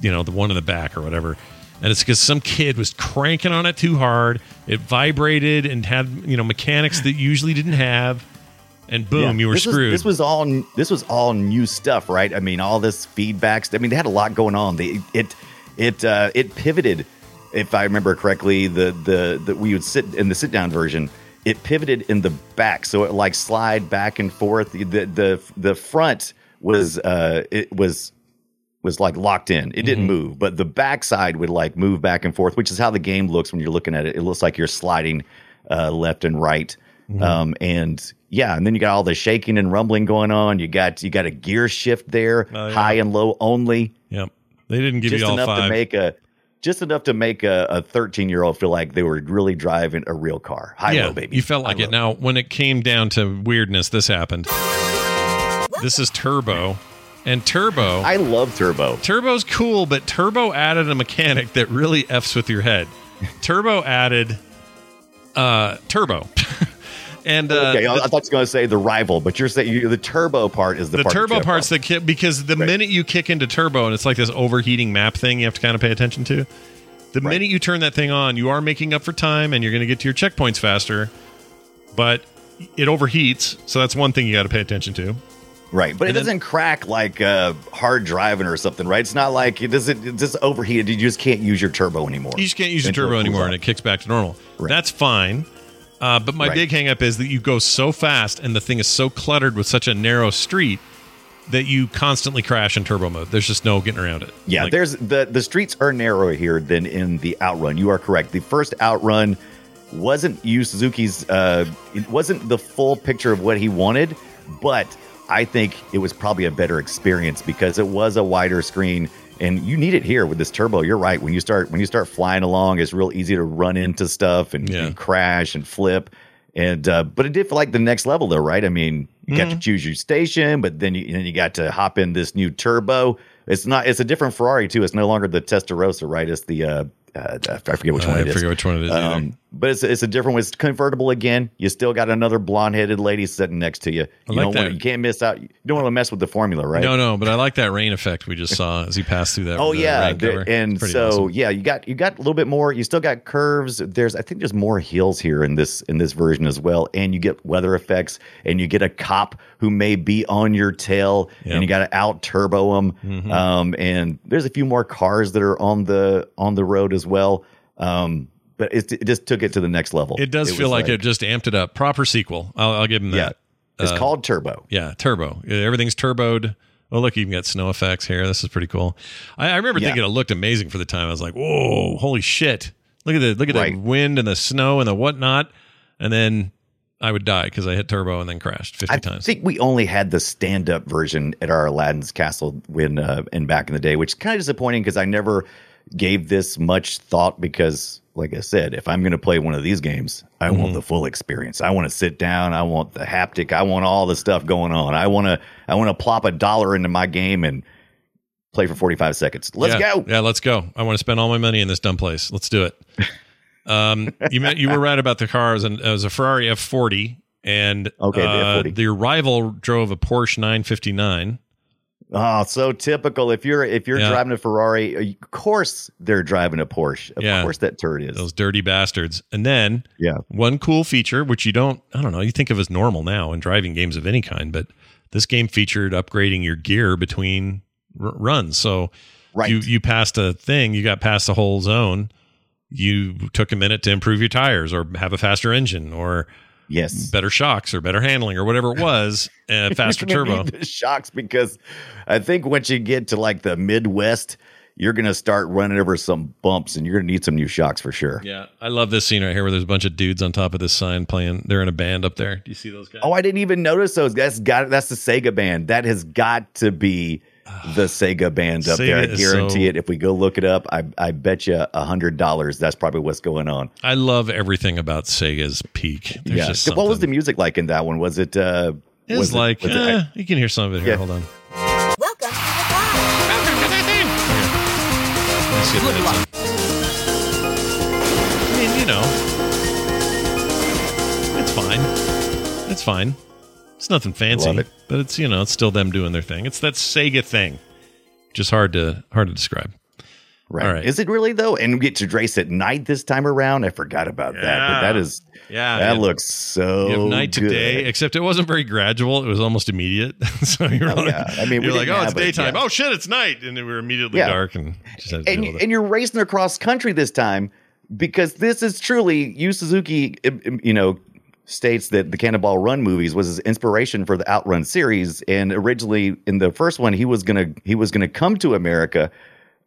you know, the one in the back or whatever. And it's because some kid was cranking on it too hard. It vibrated and had, you know, mechanics that usually didn't have. And boom, Yeah. you were this screwed. Was, this was all this was all new stuff, right? I mean, all this feedbacks. I mean, they had a lot going on. They it it uh, it pivoted, if I remember correctly. The the that we would sit in the sit down version. It pivoted in the back, so it like slide back and forth. The the the front was uh it was was like locked in. It didn't move, but the backside would like move back and forth, which is how the game looks when you're looking at it. It looks like you're sliding uh, left and right. Mm-hmm. Um, and yeah, and then you got all the shaking and rumbling going on. You got you got a gear shift there, Oh, yeah. high and low only, Yep. They didn't give just you all enough five. to make a just enough to make a, a 13 year old feel like they were really driving a real car. High yeah, low, baby. you felt like High it. low. Now, when it came down to weirdness, this happened. This is Turbo, and Turbo. I love turbo. Turbo's cool, but Turbo added a mechanic that really f's with your head. Turbo added uh, Turbo, [laughs] and uh, Okay, I, the, I thought you were going to say the rival, but you're saying you, the turbo part is the, the part turbo parts problem. that ki- because the minute you kick into Turbo, and it's like this overheating map thing, you have to kind of pay attention to. The Right. minute you turn that thing on, you are making up for time, and you're going to get to your checkpoints faster. But it overheats, so that's one thing you got to pay attention to. right, but it and then- doesn't crack like uh, hard driving or something, right? It's not like it doesn't. It's just overheated. You just can't use your turbo anymore. You just can't use your turbo anymore, and it kicks back to normal. Right. That's fine. Uh, but my Right. big hangup is that you go so fast, and the thing is so cluttered with such a narrow street that you constantly crash in turbo mode. There's just no getting around it. Yeah, Like, there's the the streets are narrower here than in the outrun. You are correct. The first outrun wasn't Yu Suzuki's. Uh, it wasn't the full picture of what he wanted, but I think it was probably a better experience because it was a wider screen, and you need it here with this turbo. You're right. When you start when you start flying along, it's real easy to run into stuff and, Yeah. and crash and flip. And uh, but it did feel like the next level though, right? I mean, you got to choose your station, but then you then you got to hop in this new turbo. It's not. It's a different Ferrari too. It's no longer the Testarossa, right? It's the uh, uh, I forget which one I it is. forget which one it is. Um, but it's it's a different one. It's convertible again. You still got another blonde headed lady sitting next to you. You like want you can't miss out. You don't want to mess with the formula, right? No, no, but I like that rain effect we just saw as he passed through that. Oh yeah, and so awesome. yeah, you got you got a little bit more. You still got curves. There's I think there's more hills here in this in this version as well, and you get weather effects, and you get a cop who may be on your tail, Yep. and you got to out turbo them. Mm-hmm. Um, and there's a few more cars that are on the on the road as well. Um, but it, it just took it to the next level. it does feel was like, it just amped it up. Proper sequel. I'll, I'll give him Yeah, that. it's Uh, called turbo. Yeah, turbo. Everything's turboed. Oh, look, you even got snow effects here. This is pretty cool. I, I remember Yeah. thinking it looked amazing for the time. I was like, "Whoa, holy shit! Look at the look at Right. the wind and the snow and the whatnot." And then I would die because I hit turbo and then crashed fifty I times. I think we only had the stand up version at our Aladdin's Castle when uh, and back in the day, which is kind of disappointing because I never gave this much thought because, like I said, if I'm going to play one of these games, I Mm-hmm. want the full experience. I want to sit down. I want the haptic. I want all the stuff going on. I want to I want to plop a dollar into my game and play for 45 seconds. Let's yeah. go. Yeah, let's go. I want to spend all my money in this dumb place. Let's do it. [laughs] um, you meant you were right about the cars, and it was a Ferrari F40, and Okay, the uh, F40. the rival drove a Porsche 959. Oh, so typical. If you're if you're Yeah. driving a Ferrari, uh, of course they're driving a Porsche. Of Yeah. course that turd is. Those dirty bastards. And then yeah. one cool feature, which you don't, I don't know, you think of as normal now in driving games of any kind, but this game featured upgrading your gear between r- runs. So Right. you you passed a thing, you got past the whole zone. You took a minute to improve your tires or have a faster engine or yes. better shocks or better handling or whatever it was, [laughs] uh, faster turbo. the shocks because I think once you get to like the Midwest, you're gonna start running over some bumps, and you're gonna need some new shocks for sure. Yeah, I love this scene right here where there's a bunch of dudes on top of this sign playing. They're in a band up there. Do you see those guys? Oh, I didn't even notice those. That's got that's the Sega band. That has got to be the Sega band up there. I guarantee so- it. If we go look it up, I I bet you a hundred dollars. That's probably what's going on. I love everything about Sega's peak. There's yeah. just What was the music like in that one? Was it? uh It's was it- like was it- eh, you can hear some of it here. Yeah. Hold on. Welcome to the pod. Let me see if Good it's luck. in. I mean, you know, it's fine. It's fine. It's nothing fancy, it. but it's you know, it's still them doing their thing. It's that Sega thing. Just hard to hard to describe. Right. Is it really though? And we get to race at night this time around. I forgot about that. But that is Yeah, that you- looks so You have night to day, except it wasn't very gradual. It was almost immediate. [laughs] so oh, you're Oh, like, yeah. I mean, you're like, oh, it's daytime. yeah. Oh shit, it's night, and then we were immediately Yeah. dark and just had to and, it. and you're racing across country this time because this is truly Yu Suzuki. You know, states that the Cannonball Run movies was his inspiration for the Outrun series, and originally in the first one, he was gonna he was gonna come to America.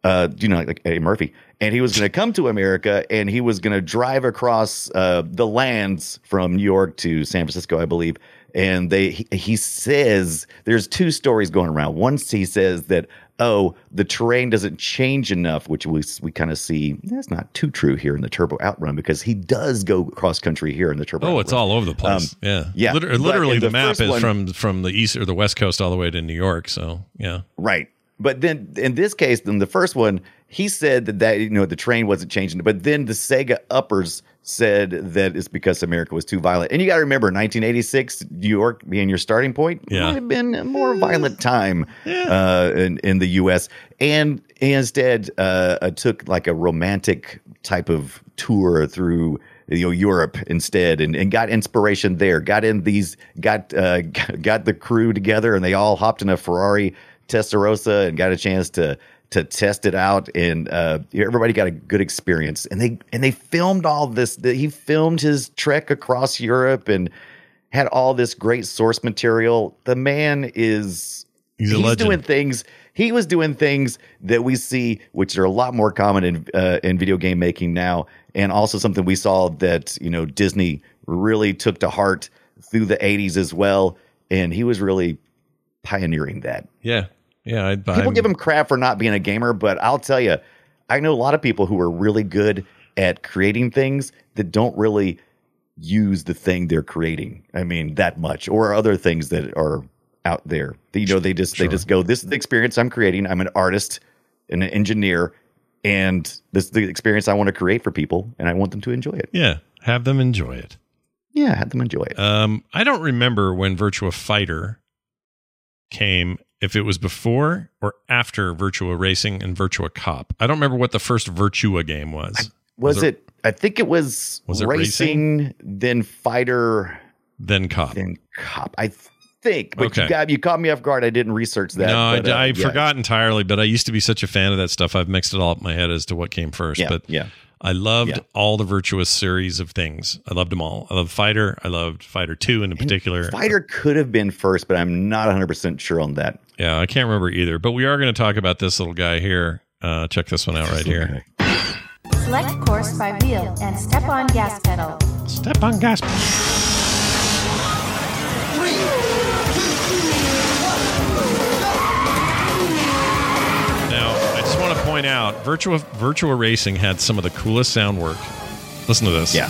uh, you know, like Eddie Murphy, and he was to come to America, and he was to drive across uh, the lands from New York to San Francisco, I believe. And they, he, he says there's two stories going around. Once he says that, oh, the terrain doesn't change enough, which we we kind of see that's not too true here in the Turbo Outrun because he does go cross country here in the Turbo. Oh, it's all over the place. Um, yeah, yeah, Liter- literally, the, the map is one- from from the east or the west coast all the way to New York. So yeah, Right. But then in this case, in the first one, he said that, that you know the train wasn't changing. But then the Sega uppers said that it's because America was too violent. And you got to remember, 1986, New York being your starting point, Yeah. might have been a more violent time uh, in, in the U.S. And instead uh, uh, took like a romantic type of tour through you know Europe instead and, and got inspiration there got in these got uh [laughs] got the crew together and they all hopped in a Ferrari Testarossa and got a chance to to test it out and uh everybody got a good experience. And they and they filmed all this he filmed his trek across Europe and had all this great source material. The man is He's a doing things he was doing things that we see which are a lot more common in uh, in video game making now. And also something we saw that you know Disney really took to heart through the 80s as well. And he was really pioneering that. Yeah, yeah. I, people I'm- give him crap for not being a gamer but I'll tell you I know a lot of people who are really good at creating things that don't really use the thing they're creating I mean that much or other things that are out there you know they just Sure. they just go this is the experience I'm creating I'm an artist and an engineer and this is the experience I want to create for people and I want them to enjoy it yeah. Have them enjoy it. yeah have them enjoy it Um, I don't remember when Virtua Fighter came. If it was before or after Virtua Racing and Virtua Cop, I don't remember what the first Virtua game was. was, was it, I think it was, Was it racing, then fighter Then Cop. then cop I think but Okay. you got you caught me off guard I didn't research that no, but, uh, I, I yeah. forgot entirely, but I used to be such a fan of that stuff. I've mixed it all up in my head as to what came first. yeah but yeah I loved Yeah. all the Virtua series of things. I loved them all. I loved Fighter. I loved Fighter 2 in particular. Fighter could have been first, but I'm not 100% sure on that. Yeah, I can't remember either. But we are going to talk about this little guy here. Uh, check this one out right here. Select course by wheel and step on gas pedal. Step on gas. Now, point out, Virtua Virtua Racing had some of the coolest sound work. Listen to this. Yeah.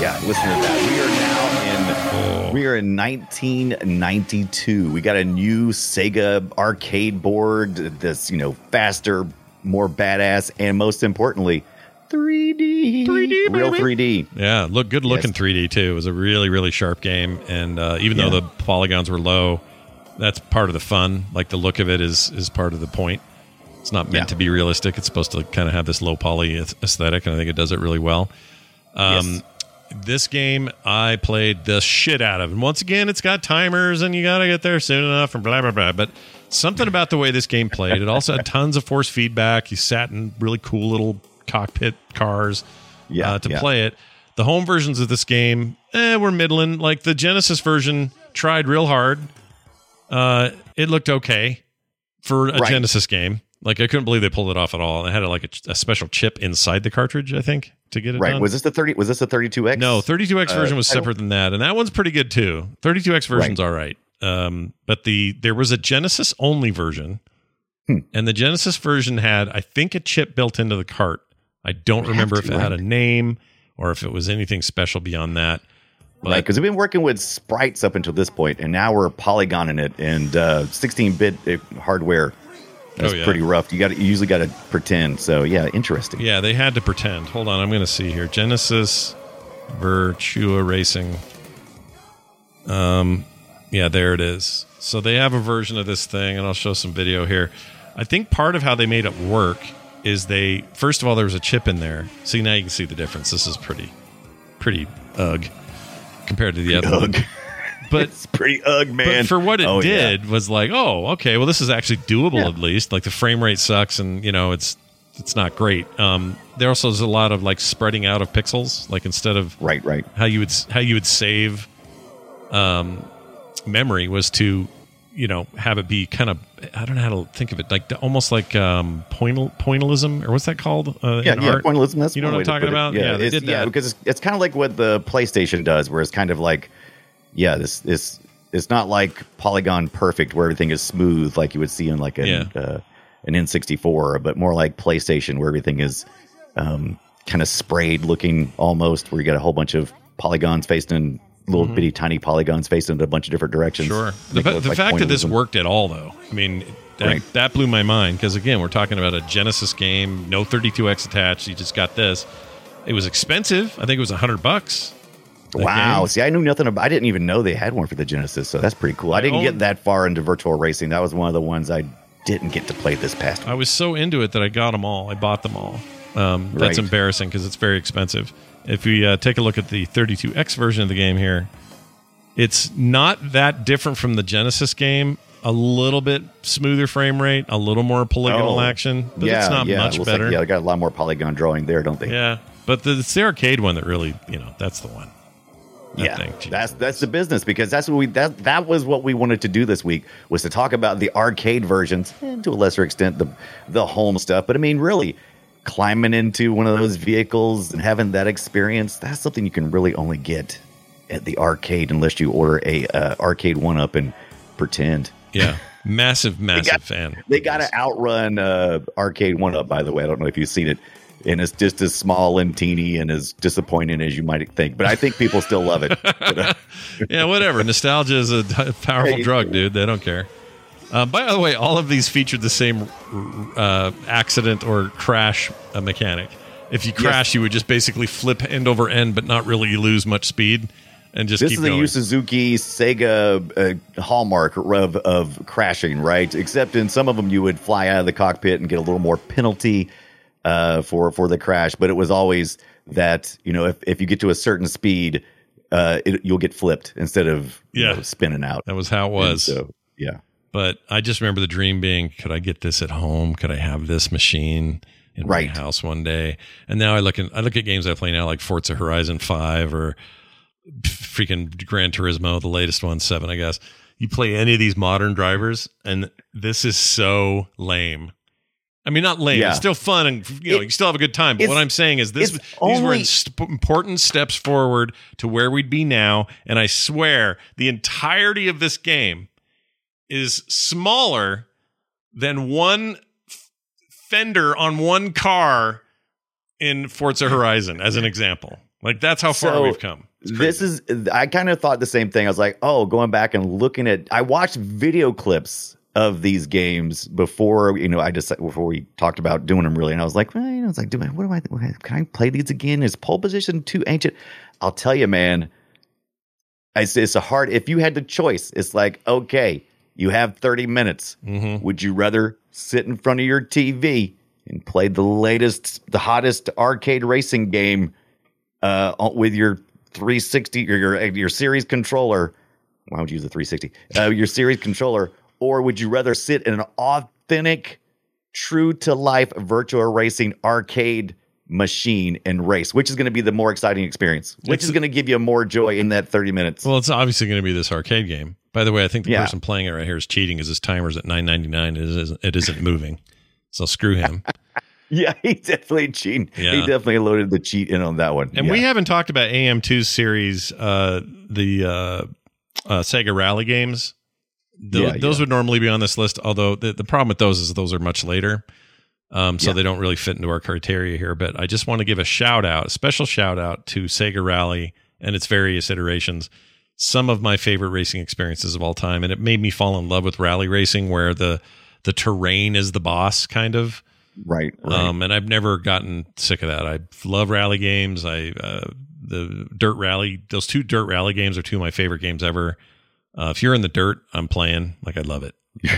Yeah, listen to that. We are now in we are in 1992. We got a new Sega arcade board, this, you know, faster, more badass, and most importantly, 3D. 3D, Real baby. 3D. Yeah, look good looking Yes. 3D too. It was a really really sharp game, and uh, even though the polygons were low, that's part of the fun. Like the look of it is is part of the point. It's not meant Yeah. to be realistic. It's supposed to kind of have this low poly aesthetic, and I think it does it really well. Um, Yes. This game I played the shit out of, and once again, it's got timers, and you got to get there soon enough, and blah blah blah. But something about the way this game played, it also had tons of force feedback. You sat in really cool little cockpit cars Yeah, uh, to yeah. play it. The home versions of this game, eh, were middling. Like the Genesis version tried real hard. Uh, it looked okay for a Right. Genesis game. Like I couldn't believe they pulled it off at all. It had like a, a special chip inside the cartridge, I think, to get it Right. done. Was this the 30 was this the 32X? no, 32X uh, version was separate than that, and that one's pretty good too. 32X version's all right. Um, but the there was a Genesis only version, Hmm. and the Genesis version had, I think, a chip built into the cart. I don't remember if it had a name or if it was anything special beyond that. But Right, because we've been working with sprites up until this point, and now we're polygoning it, and uh, 16-bit uh, hardware. That's Oh, yeah. pretty rough. You got you usually got to pretend. So yeah, interesting. yeah, they had to pretend. Hold on, I'm going to see here. Genesis Virtua Racing. Um, yeah, there it is. So they have a version of this thing, and I'll show some video here. I think part of how they made it work is they first of all there was a chip in there. See now you can see the difference. This is pretty, pretty ugh compared to the other one. But it's pretty ugh, man. But for what it Oh, yeah. did was like, oh, okay, well, this is actually doable Yeah. at least. Like the frame rate sucks, and you know, it's it's not great. Um, there also is a lot of like spreading out of pixels. Like instead of Right, right. how you would how you would save um, memory was to you know have it be kind of I don't know how to think of it like almost like um pointal pointillism or what's that called uh, Yeah, yeah, art? pointillism. That's you know what I'm talking about? Yeah, they it's, did yeah, that. because it's, it's kind of like what the PlayStation does, where it's kind of like, yeah, this this it's not like polygon perfect where everything is smooth like you would see in like an Yeah. uh, an N64, but more like PlayStation where everything is um, kind of sprayed looking almost, where you got a whole bunch of polygons facing in little bitty tiny polygons facing in a bunch of different directions. Mm-hmm. Sure. The, the like fact that this worked at all, though, I mean, that, Right. that blew my mind because, again, we're talking about a Genesis game, no 32X attached. You just got this. It was expensive. I think it was 100 bucks. Wow. game. See, I knew nothing about. I didn't even know they had one for the Genesis, so that's pretty cool. I didn't own- get that far into Virtua Racing. That was one of the ones I didn't get to play this past. I was so into it that I got them all. I bought them all. Um, that's Right. embarrassing because it's very expensive. If we uh, take a look at the 32X version of the game here, it's not that different from the Genesis game. A little bit smoother frame rate, a little more polygonal Oh. action, but yeah, it's not yeah, much looks better. Like, yeah, they got a lot more polygon drawing there, don't they? Yeah, but the, it's the arcade one that really, you know, that's the one. That yeah, thing, that's that's the business because that's what we that that was what we wanted to do this week was to talk about the arcade versions and to a lesser extent the the home stuff. But I mean, really, climbing into one of those vehicles and having that experience that's something you can really only get at the arcade unless you order a uh, arcade one up and pretend. yeah, [laughs] massive, massive got- fan. They got to outrun uh, arcade one up. By the way, I don't know if you've seen it. And it's just as small and teeny and as disappointing as you might think, but I think people still love it. [laughs] But, uh, yeah, whatever. Nostalgia is a [laughs] powerful drug, dude. They don't care. Uh, by the way, all of these featured the same uh, accident or crash uh, mechanic. If you crash, you would just basically flip end over end, but not really lose much speed, and just This keep is. Yu Suzuki Sega uh, hallmark of, of crashing, right? Except in some of them, you would fly out of the cockpit and get a little more penalty uh, for for the crash. But it was always that you know if, if you get to a certain speed, uh, it, you'll get flipped instead of you know, spinning out. that was how it And was. So yeah, But I just remember the dream being, could I get this at home? Could I have this machine in Right. my house one day? And now I look at I look at games I play now like Forza Horizon Five or freaking Gran Turismo, the latest one, seven, I guess. You play any of these modern drivers, and this is so lame. I mean, not lame. Yeah. It's still fun, and you know, It- you still have a good time. But what I'm saying is, this these were only- st- important steps forward to where we'd be now. And I swear, the entirety of this game is smaller than one f- fender on one car in Forza Horizon, as an example. Like that's how far So, we've come. This is I kind of thought the same thing. I was like, oh, going back and looking at I watched video clips of these games before you know I just before we talked about doing them really, and I was like, well, you know, it's like, do I, what do I can I play these again? Is pole position too ancient? I'll tell you, man. It's, it's a hard. If you had the choice, it's like, okay, you have thirty minutes. Mhm. Would you rather sit in front of your TV and play the latest, the hottest arcade racing game uh, with your 360 or your your series controller? Why would you use the 360? Uh, your series controller, or would you rather sit in an authentic, true to life Virtua Racing arcade machine and race? Which is going to be the more exciting experience? Which It's- is going to give you more joy in that 30 minutes? Well, it's obviously going to be this arcade game. By the way, I think the Yeah. person playing it right here is cheating because his timer's at 9.99. It isn't, it isn't moving. [laughs] So screw him. [laughs] yeah, he definitely cheated. Yeah. He definitely loaded the cheat in on that one. And Yeah. we haven't talked about AM2's series, uh, the uh, uh, Sega Rally games. Tho- Yeah, those would normally be on this list, although the, the problem with those is those are much later. Um, so Yeah. they don't really fit into our criteria here. But I just want to give a shout out, a special shout out to Sega Rally and its various iterations. Some of my favorite racing experiences of all time. And it made me fall in love with rally racing where the the terrain is the boss kind of. right, right. Um, and I've never gotten sick of that. I love rally games. I uh, the dirt rally. Those two dirt rally games are two of my favorite games ever. Uh, if you're in the dirt, I'm playing. Like I love it. [laughs]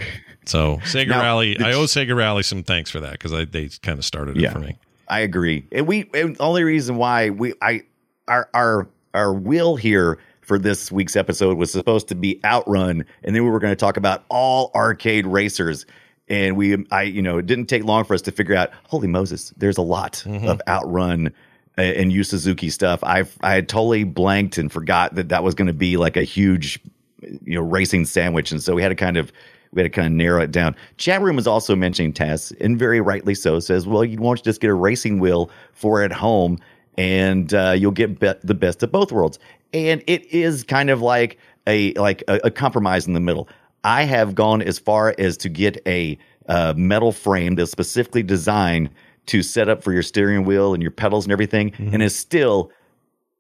So Sega Now, Rally, I owe Sega Rally some thanks for that because they kind of started it Yeah. for me. I agree. And we and the only reason why we I our our our will here for this week's episode was supposed to be Outrun, and then we were going to talk about all arcade racers. And we, I, you know, it didn't take long for us to figure out. Holy Moses, there's a lot of Outrun uh, and Yu Suzuki stuff. I've I had totally blanked and forgot that that was going to be like a huge you know racing sandwich, and so we had to kind of we had to kind of narrow it down. Chat room is also mentioning Tess, and very rightly so. Says, well, you won't just get a racing wheel for at home, and uh, you'll get be- the best of both worlds. And it is kind of like a like a, a compromise in the middle. I have gone as far as to get a uh, metal frame that's specifically designed to set up for your steering wheel and your pedals and everything, Mm-hmm. and is still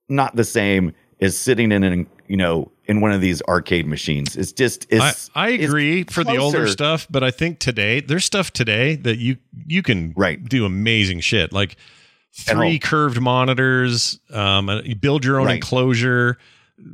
not the same as sitting in an you know in one of these arcade machines. It's just I, it's I it's agree for the older stuff, but I think today there's stuff today that you you can Right. do amazing shit like three curved monitors. Um, uh, you build your own Right. enclosure,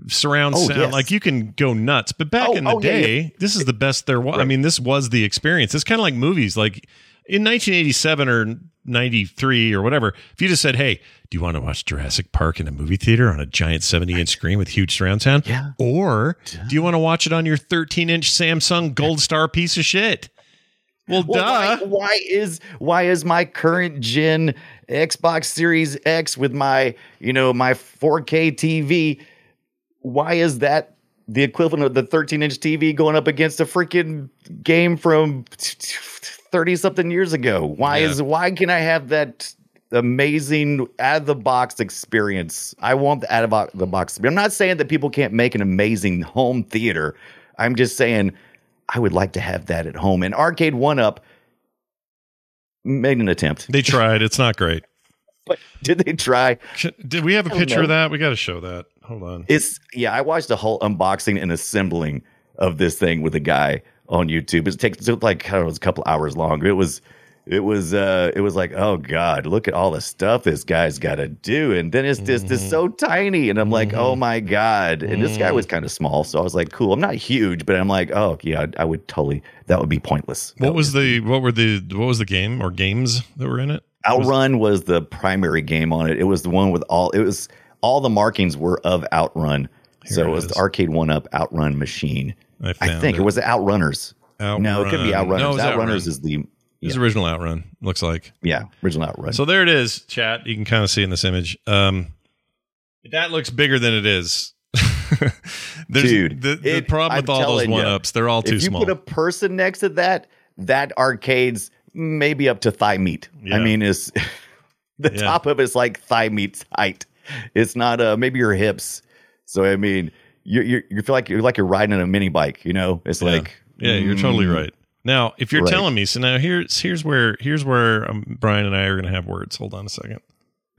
surround Oh, sound. yes. Like you can go nuts. But back Oh, in the oh, yeah, day, this is the best there was. I mean, this was the experience. It's kind of like movies. Like in 1987 or 93 or whatever, if you just said, "Hey, do you want to watch Jurassic Park in a movie theater on a giant 70 inch screen with huge surround sound? Yeah. Or do you want to watch it on your 13 inch Samsung Gold Star piece of shit? Well, Well, why, duh. why is why is my current gen Xbox Series X with my you know my 4K TV? Why is that the equivalent of the 13 inch TV going up against a freaking game from 30 something years ago? Why Yeah. is why can I have that amazing out of the box experience? I want the out of the box. I'm not saying that people can't make an amazing home theater. I'm just saying I would like to have that at home. And Arcade One Up made an attempt. They [laughs] tried. It's not great. But did they try? Did we have a picture know. of that? We got to show that. Hold on. It's yeah. I watched the whole unboxing and assembling of this thing with a guy on YouTube. It takes took like I don't know, it was a couple hours long. It was it was uh it was like oh god, look at all the stuff this guy's got to do, and then it's just it's mm-hmm. so tiny, and I'm like oh mm-hmm. my god, and this guy was mm-hmm. kind of small, so I was like cool. I'm not huge, but I'm like oh yeah, I would totally that would be pointless. What was the what were the what was the game or games that were in it? Outrun was the primary game on it. It was the one with all it was all the markings were of Outrun. so it it was the arcade one up Outrun machine. I, I think it. it was Outrunners. No, it could be Outrunners. No, Outrunners Outrun. is the was original Outrun. Looks like. yeah original Outrun. So there it is, chat. You can kind of see in this image. Um, that looks bigger than it is. [laughs] There's, Dude, the, the it- problem I'm with all those telling ya, one ups, they're all too small. if you small. put a person next to that, that arcade's maybe up to thigh meat. Yeah. I mean, is [laughs] the Yeah. top of it's like thigh meat height. It's not uh maybe your hips. So I mean, you you you feel like you're like you're riding on a mini bike. You know, it's Yeah. like yeah, you're totally mm, right. Now, if you're Right. telling me, so now here's here's where here's where um, Brian and I are going to have words. Hold on a second. [laughs]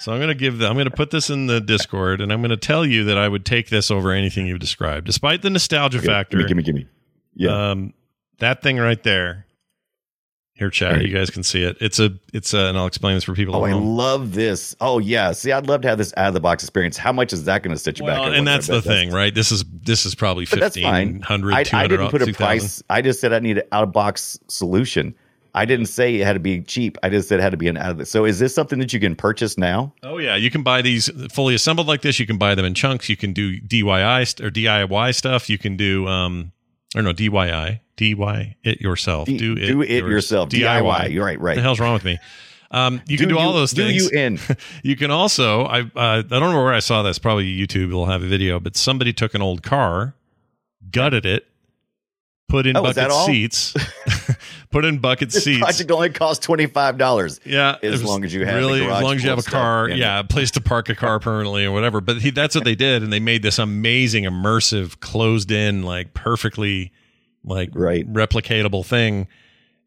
so I'm going to give the, I'm going to put this in the Discord, and I'm going to tell you that I would take this over anything you've described, despite the nostalgia factor. Gimme, gimme, gimme. Yeah. Um, that thing right there. Here, chat. You guys can see it. It's a, it's a, and I'll explain this for people. Oh, I home. love this. Oh, yeah. See, I'd love to have this out of the box experience. How much is that going to set you back? Well, at and that's the bet thing, right? This is this is probably that's 1500 I, I 200 didn't put a 2000. price. I just said I need an out of box solution. I didn't say it had to be cheap. I just said it had to be an out of the. So is this something that you can purchase now? Oh yeah, you can buy these fully assembled like this. You can buy them in chunks. You can do DIY st- or DIY stuff. You can do um or no DIY DIY it yourself. D- do it, do it yours- yourself. DIY. You're right, right. What the hell's wrong with me? Um, you can do all you- those do things. you in? [laughs] You can also I uh, I don't know where I saw this. Probably YouTube will have a video. But somebody took an old car, gutted it, put in Oh, bucket seats, [laughs] put in bucket This seats. project only cost twenty five dollars. Yeah, As long as you have really, as long as you have a car, yeah, a place to park a car permanently or whatever. But he, that's what they did, and they made this amazing, immersive, closed-in, like perfectly, like Right. replicatable thing.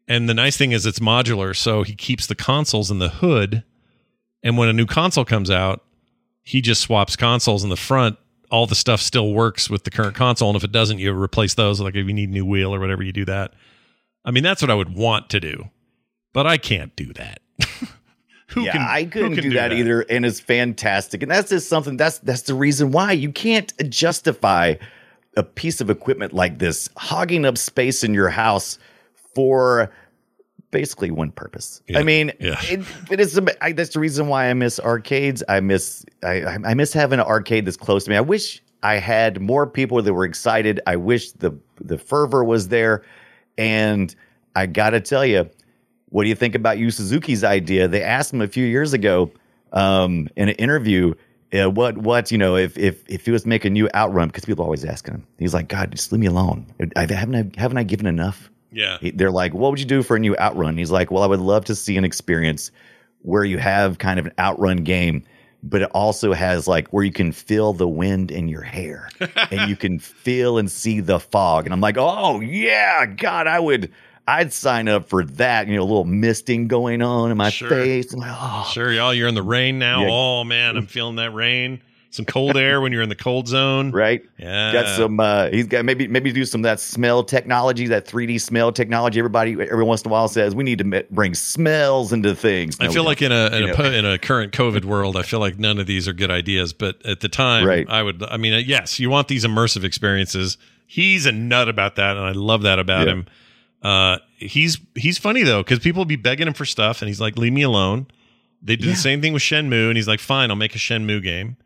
And the nice thing is it's modular, so he keeps the consoles in the hood. And when a new console comes out, he just swaps consoles in the front. All the stuff still works with the current console, and if it doesn't, you replace those. Like if you need a new wheel or whatever, you do that. I mean, that's what I would want to do, but I can't do that. [laughs] who yeah, can? I couldn't can do, that, either, and it's fantastic. And that's just something. That's that's the reason why you can't justify a piece of equipment like this hogging up space in your house for basically one purpose. Yeah, I mean, yeah. it, it is. I, that's the reason why I miss arcades. I miss I, I miss having an arcade that's close to me. I wish I had more people that were excited. I wish the the fervor was there, and I got to tell you, what do you think about Yu Suzuki's idea? They asked him a few years ago um, in an interview uh, what what you know if if if he was making you outrun because people always asking him he's like god just leave me alone. I, haven't I, haven't I given enough? Yeah. He- they're like what would you do for a new outrun? He's like well I would love to see an experience where you have kind of an outrun game but it also has like where you can feel the wind in your hair [laughs] and you can feel and see the fog. And I'm like oh yeah god I would I'd sign up for that you know a little misting going on in my Sure. face like, oh Sure, y'all, you're in the rain now. Yeah. Oh man, I'm feeling that rain. Some cold [laughs] air when you're in the cold zone. right Yeah. got some uh he's got maybe maybe do some of that smell technology that 3d smell technology everybody every once in a while says we need to bring smells into things I feel like in a in a, po- in a current COVID world, I feel like none of these are good ideas. But at the time, Right. I would. I mean, uh, yes, you want these immersive experiences. He's a nut about that, and I love that about Yeah. him. Uh, he's he's funny though because people be begging him for stuff, and he's like, "Leave me alone." They did Yeah. the same thing with Shenmue, and he's like, "Fine, I'll make a Shenmue game."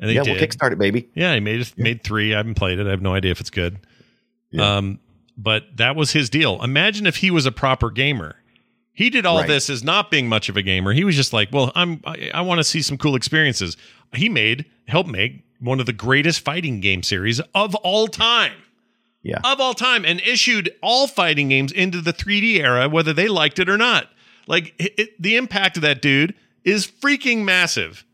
And they yeah did. we'll kickstart it baby Yeah, he made it, made three. I haven't played it. I have no idea if it's good. Yeah. Um, but that was his deal. Imagine if he was a proper gamer. He did all Right. this as not being much of a gamer. He was just like, well, I'm I, I want to see some cool experiences. He made helped make one of the greatest fighting game series of all time. Yeah Of all time and issued all fighting games into the 3D era whether they liked it or not. Like it, it- the impact of that dude is freaking massive.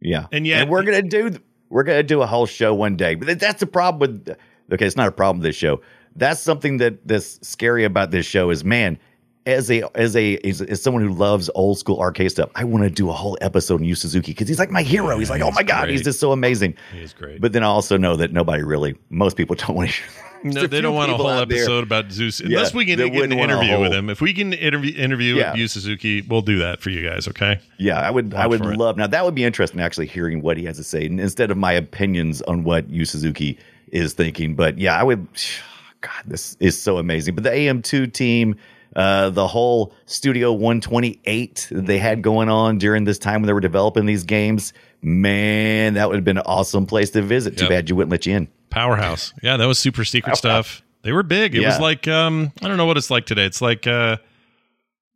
yeah and yet- we're gonna do we're gonna do a whole show one day but that's the problem with okay it's not a problem with this show that's something that that's scary about this show is man as a as a as, as someone who loves old school arcade stuff, I want to do a whole episode on Yu Suzuki because he's like my hero. He's like, oh he's my god, great. he's just so amazing. He's great. But then I also know that nobody really, most people don't want [laughs] to. No, they don't want a whole episode about Zeus unless Yeah, we can get an wouldn't want a interview with him. If we can interview interview Yeah. Yu Suzuki, we'll do that for you guys. Okay. Yeah, I would. I would for it. love. Now that would be interesting, actually, hearing what he has to say instead of my opinions on what Yu Suzuki is thinking. But yeah, I would. [sighs] God, this is so amazing. But the AM2 team, uh, the whole Studio 128 they had going on during this time when they were developing these games, man, that would have been an awesome place to visit. Too Yep. bad you wouldn't let you in. Powerhouse. Yeah, that was super secret stuff. They were big. It was like um I don't know what it's like today. It's like uh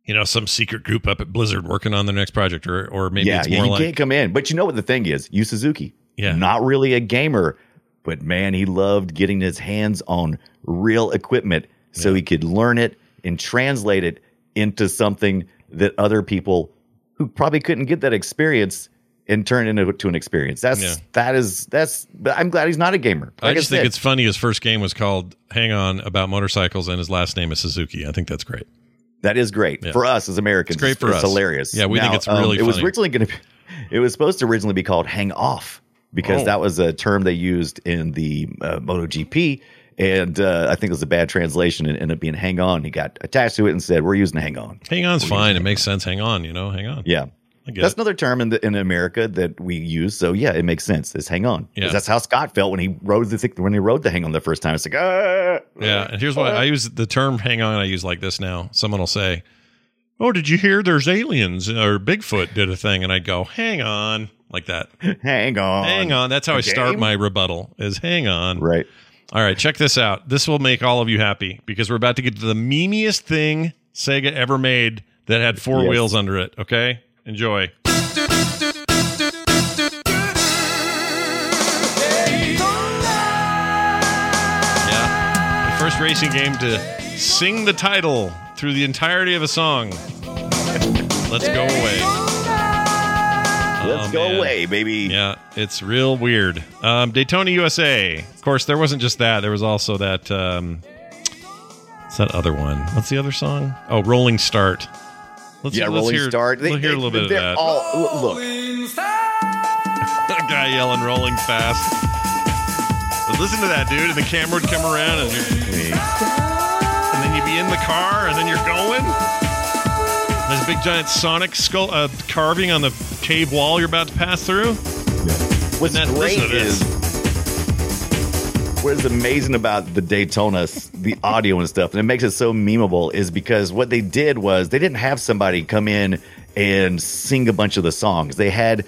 you know, some secret group up at Blizzard working on their next project or or maybe yeah, it's yeah, more you like can't come in. But you know what the thing is? Yu Suzuki, Yeah. not really a gamer, but man, he loved getting his hands on real equipment so he could learn it and translate it into something that other people who probably couldn't get that experience and turn it into to an experience. That's Yeah. that is that's. I'm glad he's not a gamer. I Like just think said, it's funny his first game was called Hang On about motorcycles and his last name is Suzuki. I think that's great. That is great Yeah. for us as Americans. It's great for it's us. hilarious. Yeah, we think it's really It was originally going to. It was supposed to originally be called "hang off" because Oh. that was a term they used in the uh, MotoGP, and uh, I think it was a bad translation and ended up being "hang on." He got attached to it and said, "We're using "hang on." Hang on's fine. It makes sense. Hang on, you know, hang on. Yeah. That's it. another term in the, in America that we use. So yeah, it makes sense. It's hang on. Yeah. That's how Scott felt when he rode the when he rode the hang on the first time. It's like ah. Yeah, and here's why I use the term "hang on." I use like this now. Someone will say, "Oh, did you hear? There's aliens or Bigfoot did a thing," and I'd go, "Hang on," like that. [laughs] hang on. Hang on. That's how I start my rebuttal. Is hang on. Right. All right, check this out. This will make all of you happy because we're about to get to the memeiest thing Sega ever made that had four Yes. wheels under it. Okay, enjoy. Yeah, the first racing game to sing the title through the entirety of a song. Let's go away. Let's Oh, go man. away, baby. Yeah, it's real weird. Um, Daytona USA. Of course, there wasn't just that. There was also that. Um, what's that other one? What's the other song? Oh, Rolling Start. Let's, Yeah, let's Rolling hear, Start. Let's hear a little bit of that. All, look, [laughs] A guy yelling "Rolling Fast." But listen to that, dude, and the camera would come around, and, you're, and then you'd be in the car, and then you're going. There's a big giant Sonic skull uh, carving on the cave wall you're about to pass through. What's that- great is what is amazing about the Daytona, the audio and stuff, and it makes it so memeable is because what they did was they didn't have somebody come in and sing a bunch of the songs. They had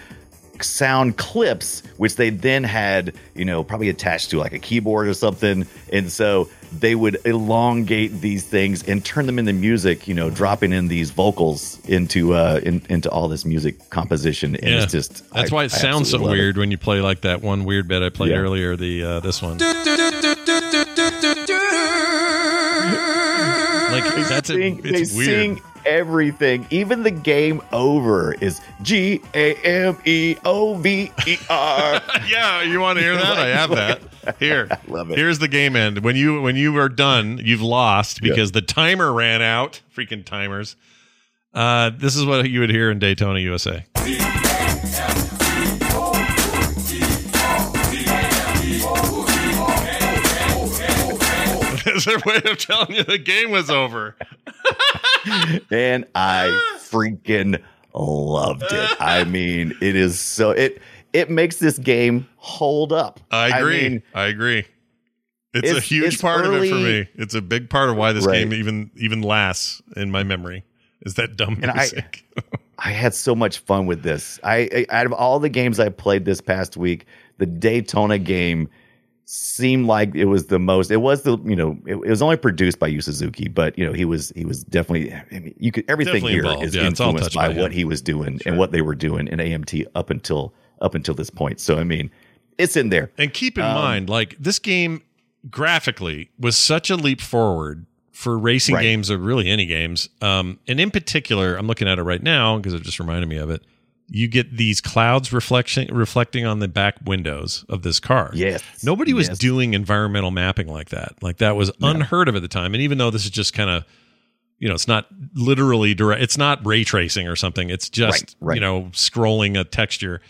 sound clips, which they then had, you know, probably attached to like a keyboard or something. And so they would elongate these things and turn them into music, you know, dropping in these vocals into uh in, into all this music composition. And Yeah. it's just That's I- why it I sounds so absolutely love it. weird when you play like that one weird bit I played Yeah. earlier. The uh, this one, like [laughs] that's a, Sing- they weird. sing everything. Even the game over is G A M E O V E R. [laughs] yeah, you want to hear [laughs] that? I have that. Here, love it. Here's the game end. When you when you are done, you've lost Yeah. because the timer ran out. Freaking timers. Uh, this is what you would hear in Daytona, USA. Their way of telling you the game was over. and I freaking loved it. I mean, it is so it it makes this game hold up. I agree. I, mean, agree. It's, a huge it's part of it for me. It's a big part of why this Right. game even even lasts in my memory. Is that dumb And I- music? [laughs] I had so much fun with this. I, I out of all the games I played this past week, the Daytona game seemed like it was the most. It was the you know it, it was only produced by Yu Suzuki, but you know he was he was definitely. I mean, you could everything Definitely here involved. is Yeah, influenced by what he was doing and what they were doing in AM2 up until up until this point. So I mean, it's in there. And keep in Um, mind, like this game graphically was such a leap forward for racing Right. games or really any games. Um, and in particular, I'm looking at it right now because it just reminded me of it. You get these clouds reflection reflecting on the back windows of this car. Yes, Nobody was Yes. doing environmental mapping like that. Like that was unheard of at the time. And even though this is just kind of, you know, it's not literally direct, it's not ray tracing or something. It's just, Right, right. you know, scrolling a texture.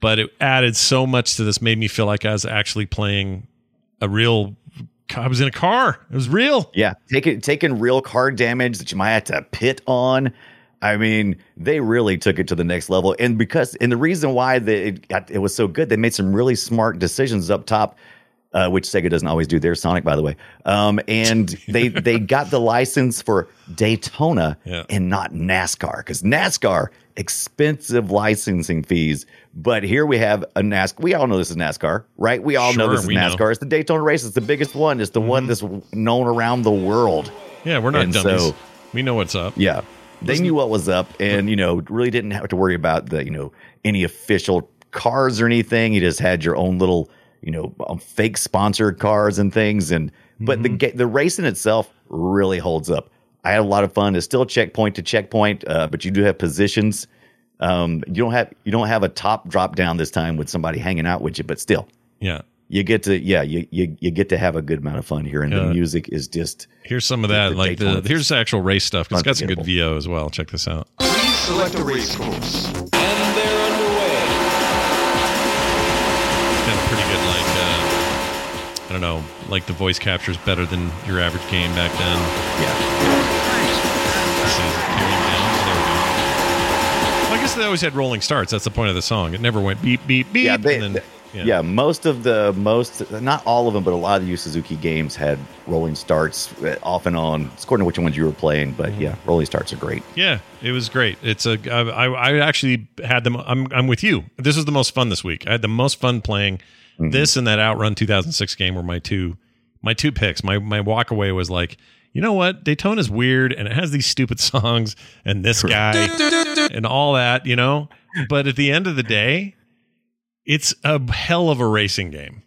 But it added so much to this, made me feel like I was actually playing a real. I was in a car. It was real. Yeah, taking taking real car damage that you might have to pit on. I mean, they really took it to the next level, and because and the reason why they, it got, it was so good, they made some really smart decisions up top, uh, which Sega doesn't always do. Their Sonic, by the way, um, and they [laughs] they got the license for Daytona Yeah. and not NASCAR because NASCAR expensive licensing fees. But here we have a NASCAR. We all know this is NASCAR, right? We all know this is we know. NASCAR. It's the Daytona race. It's the biggest one. It's the one that's known around the world. Yeah, we're not And dummies. so- we know what's up. Yeah. They knew what was up and, you know, really didn't have to worry about the, you know, any official cars or anything. You just had your own little, you know, um, fake sponsored cars and things. And, but the, ga- the racing itself really holds up. I had a lot of fun. It's still checkpoint to checkpoint, uh, but you do have positions. Um, you don't have, you don't have a top drop down this time with somebody hanging out with you, but still Yeah. You get to, yeah, you, you, you get to have a good amount of fun here. And Yeah. the music is just, Here's some of that. the like the here's the actual race stuff. It's got some good Unforgettable. VO as well. Check this out. Please select a race course. And they're underway. got a pretty good like uh, I don't know, like the voice capture is better than your average game back then. yeah. This is peering down. There we go. Well, I guess they always had rolling starts. That's the point of the song. It never went beep beep beep. yeah, they, and then, th- yeah. yeah. most of the most, not all of them, but a lot of the Yu Suzuki games had rolling starts uh, off and on. It's according to which ones you were playing, but Mm-hmm. yeah, rolling starts are great. Yeah, it was great. It's a I, I I actually had them. I'm I'm with you. This was the most fun this week. I had the most fun playing Mm-hmm. this and that Outrun 2006 game were my two my two picks. My my walk away was like, you know what, Daytona's weird and it has these stupid [laughs] songs and this guy [laughs] and all that, you know. But at the end of the day, it's a hell of a racing game.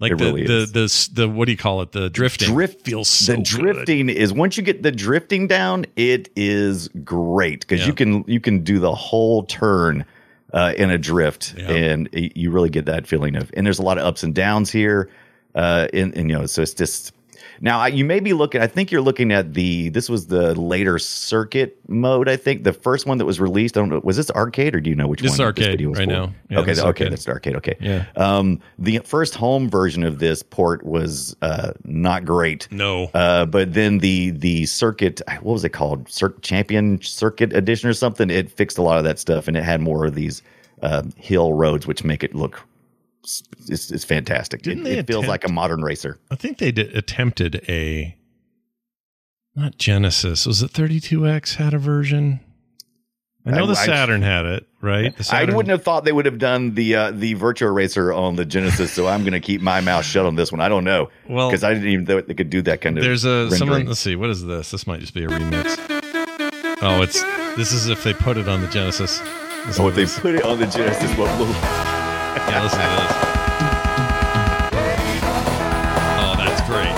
Like It the, really the, the s- the what do you call it? The drifting Drift feels so the good. drifting is once you get the drifting down, it is great because Yeah. you can you can do the whole turn uh, in a drift, Yeah. and you really get that feeling of. And there's a lot of ups and downs here, uh, and, and you know, so it's just. Now I- you may be looking. I think you're looking at the. This was the later circuit mode. I think the first one that was released. I don't know. Was this arcade or do you know which This one? is arcade video was right for? now. Yeah, okay, this okay, arcade. that's arcade. Okay, Yeah. Um, the first home version of this port was uh, not great. No. Uh, but then the the circuit, what was it called? Cir- Champion Circuit Edition or something. It fixed a lot of that stuff, and it had more of these uh, hill roads, which make it look. It's, it's fantastic. Didn't it it feels like a modern racer. I think they did, attempted a not Genesis. Was it 32X had a version? I know I- the I- Saturn had it, right? I wouldn't have thought they would have done the uh, the Virtua Racer on the Genesis, so I'm going to keep my mouth shut on this one. I don't know, Well- because I didn't even know they could do that kind of. There's a someone. Let's see. What is this? This might just be a remix. Oh, it's this is if they put it on the Genesis. Listen So if they put it on the Genesis, what will? Yeah, listen to this. Oh, that's great.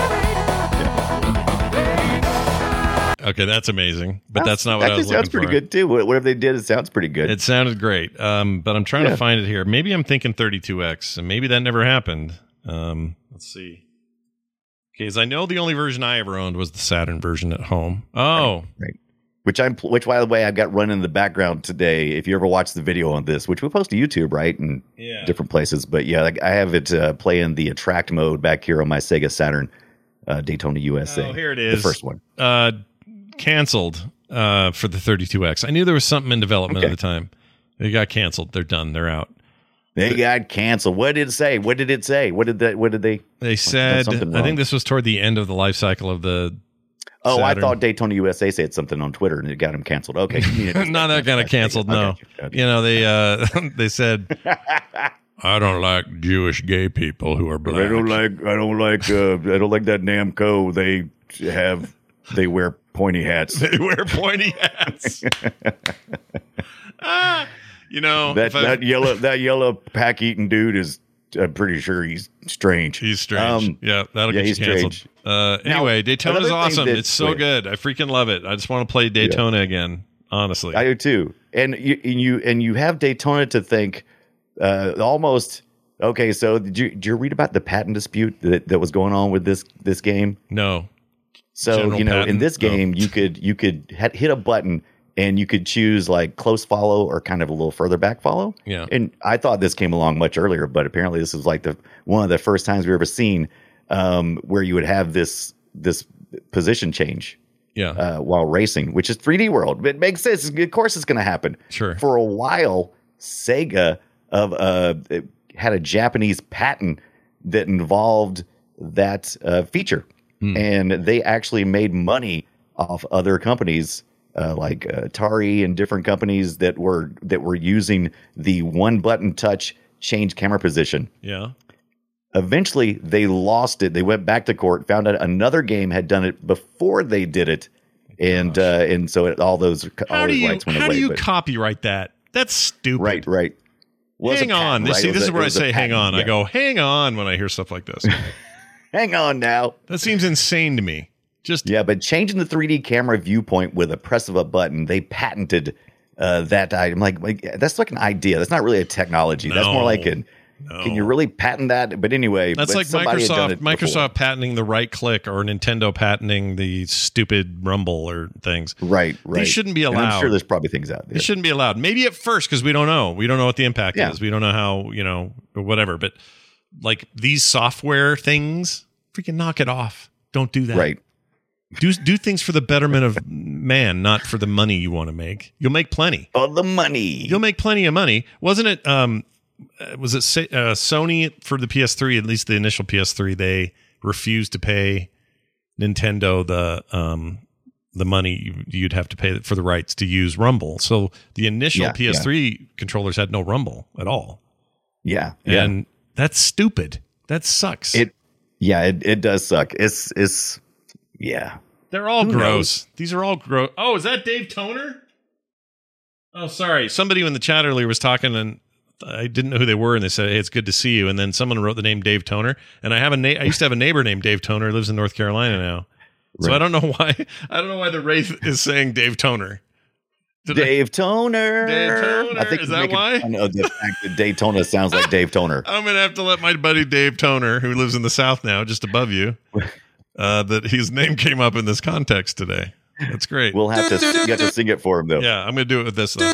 Okay, that's amazing, but that's not what I was sounds pretty for. good too. Whatever they did, it sounds pretty good. It sounded great, um, but I'm trying Yeah. to find it here. Maybe I'm thinking 32x, and maybe that never happened. Um, let's see. Okay, as I know, the only version I ever owned was the Saturn version at home. Oh, which I'm, which by the way, I've got running in the background today. If you ever watch the video on this, which we post to YouTube, right, and Yeah. different places, but yeah, like, I have it uh, playing the attract mode back here on my Sega Saturn uh, Daytona USA. Oh, here it is, the first one. uh, canceled uh, for the 32x. I knew there was something in development Okay. at the time. They got canceled. They're done. They're out. They got canceled. What did it say? What did it say? What did that? What did they? They said, I think this was toward the end of the life cycle of the. Oh, I thought Daytona USA said something on Twitter and it got him canceled. Okay, [laughs] Not that kind of canceled. No, Okay, okay. you know they uh, [laughs] they said, [laughs] I don't like Jewish gay people who are black. I don't like. I don't like. Uh, I don't like that Namco. They have. They wear pointy hats. they wear pointy hats. ah, you know that I- that yellow that yellow pack eating dude is. I'm pretty sure he's strange. He's strange. Um, yeah, that'll yeah, get he's you canceled. strange. Uh, Now, anyway, Daytona's another thing awesome. it's so wait. good. I freaking love it. I just want to play Daytona again. Honestly, I do too. And you and you and you have Daytona to think uh, almost okay. So did you did you read about the patent dispute that, that was going on with this this game? no. So General you know, in patent? this Oh. game, you could you could hit a button and you could choose like close follow or kind of a little further back follow. Yeah. And I thought this came along much earlier, but apparently this was like the one of the first times we've ever seen um, where you would have this this position change Yeah. uh, while racing, which is 3D World. It makes sense. Of course, it's going to happen. Sure. For a while, Sega of uh, had a Japanese patent that involved that uh, feature, Hmm. and they actually made money off other companies. Uh, like uh, Atari and different companies that were that were using the one button touch change camera position yeah. eventually they lost it they went back to court found out another game had done it before they did it and uh and so it, all those all How do you rights went how away do you but- copyright that? That's stupid. right right hang on. right? See, this is a- where I say hang on. I go hang on when I hear stuff like this. [laughs] hang on now that seems insane to me. Just yeah but changing the 3d camera viewpoint with a press of a button they patented uh that item like, like that's like an idea that's not really a technology that's more like an can you really patent that but anyway That's but like done Microsoft before. Microsoft patenting the right click or Nintendo patenting the stupid rumble or things. right right These shouldn't be And allowed. i'm sure there's probably things out there It shouldn't be allowed. Maybe at first because we don't know. We don't know what the impact Yeah. is. We don't know how you know whatever. But like these software things, freaking knock it off. Don't do that. right Do do things for the betterment of man, not for the money you want to make. You'll make plenty. oh the money You'll make plenty of money. Wasn't it? Um, uh, was it uh, Sony for the PS3? At least the initial PS3, they refused to pay Nintendo the um the money you- you'd have to pay for the rights to use Rumble. So the initial Yeah, yeah. PS3 controllers had no Rumble at all, yeah yeah and that's stupid. That sucks. It, yeah, it, it does suck. It's it's yeah. They're all Who gross. These are all gross. Oh, is that Dave Toner? Oh, sorry. Somebody in the chat earlier was talking and I didn't know who they were, and they said, "Hey, it's good to see you." And then someone wrote the name Dave Toner, and I have a na- I used to have a neighbor named Dave Toner, who lives in North Carolina now. So I don't know why I don't know why the wraith is saying Dave Toner. Did I- Dave Toner. Dave Toner, I think is that making why? fun of the fact that Daytona sounds like Dave Toner. [laughs] I'm gonna have to let my buddy Dave Toner, who lives in the South now, just above you, uh, that his name came up in this context today. That's great. We'll have to you have to sing it for him though. yeah, I'm gonna do it with this though.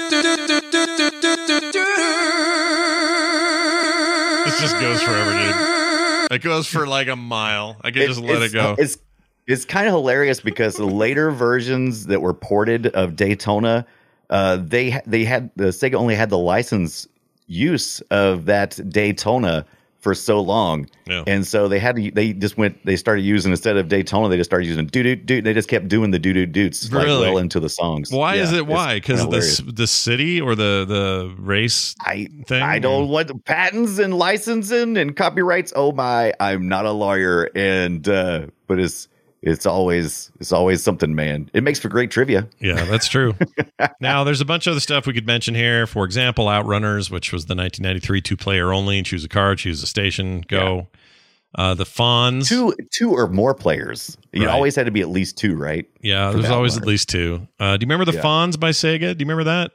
This just goes forever, dude. It goes for like a mile. I could just let it go. It's it's kind of hilarious because the later versions that were ported of Daytona, uh, they they had the Sega only had the license use of that Daytona for so long. Yeah. And so they had to, they just went, they started using, instead of Daytona, they just started using doo doo doo. They just kept doing the doo doo doots like Really? well into the songs. Why is it why? Because the the city or the the race I thing? I don't want patents and licensing and copyrights. Oh my, I'm not a lawyer, and uh, but it's it's always it's always something, man. It makes for great trivia. Yeah, that's true. [laughs] now, there's a bunch of other stuff we could mention here. For example, Outrunners, which was the 1993 two player only. Choose a car, choose a station, go. Uh, the Fonz. Two two or more players. You Right. always had to be at least two, right? yeah, there's always at least two. Uh, do you remember the Yeah. Fonz by Sega? Do you remember that?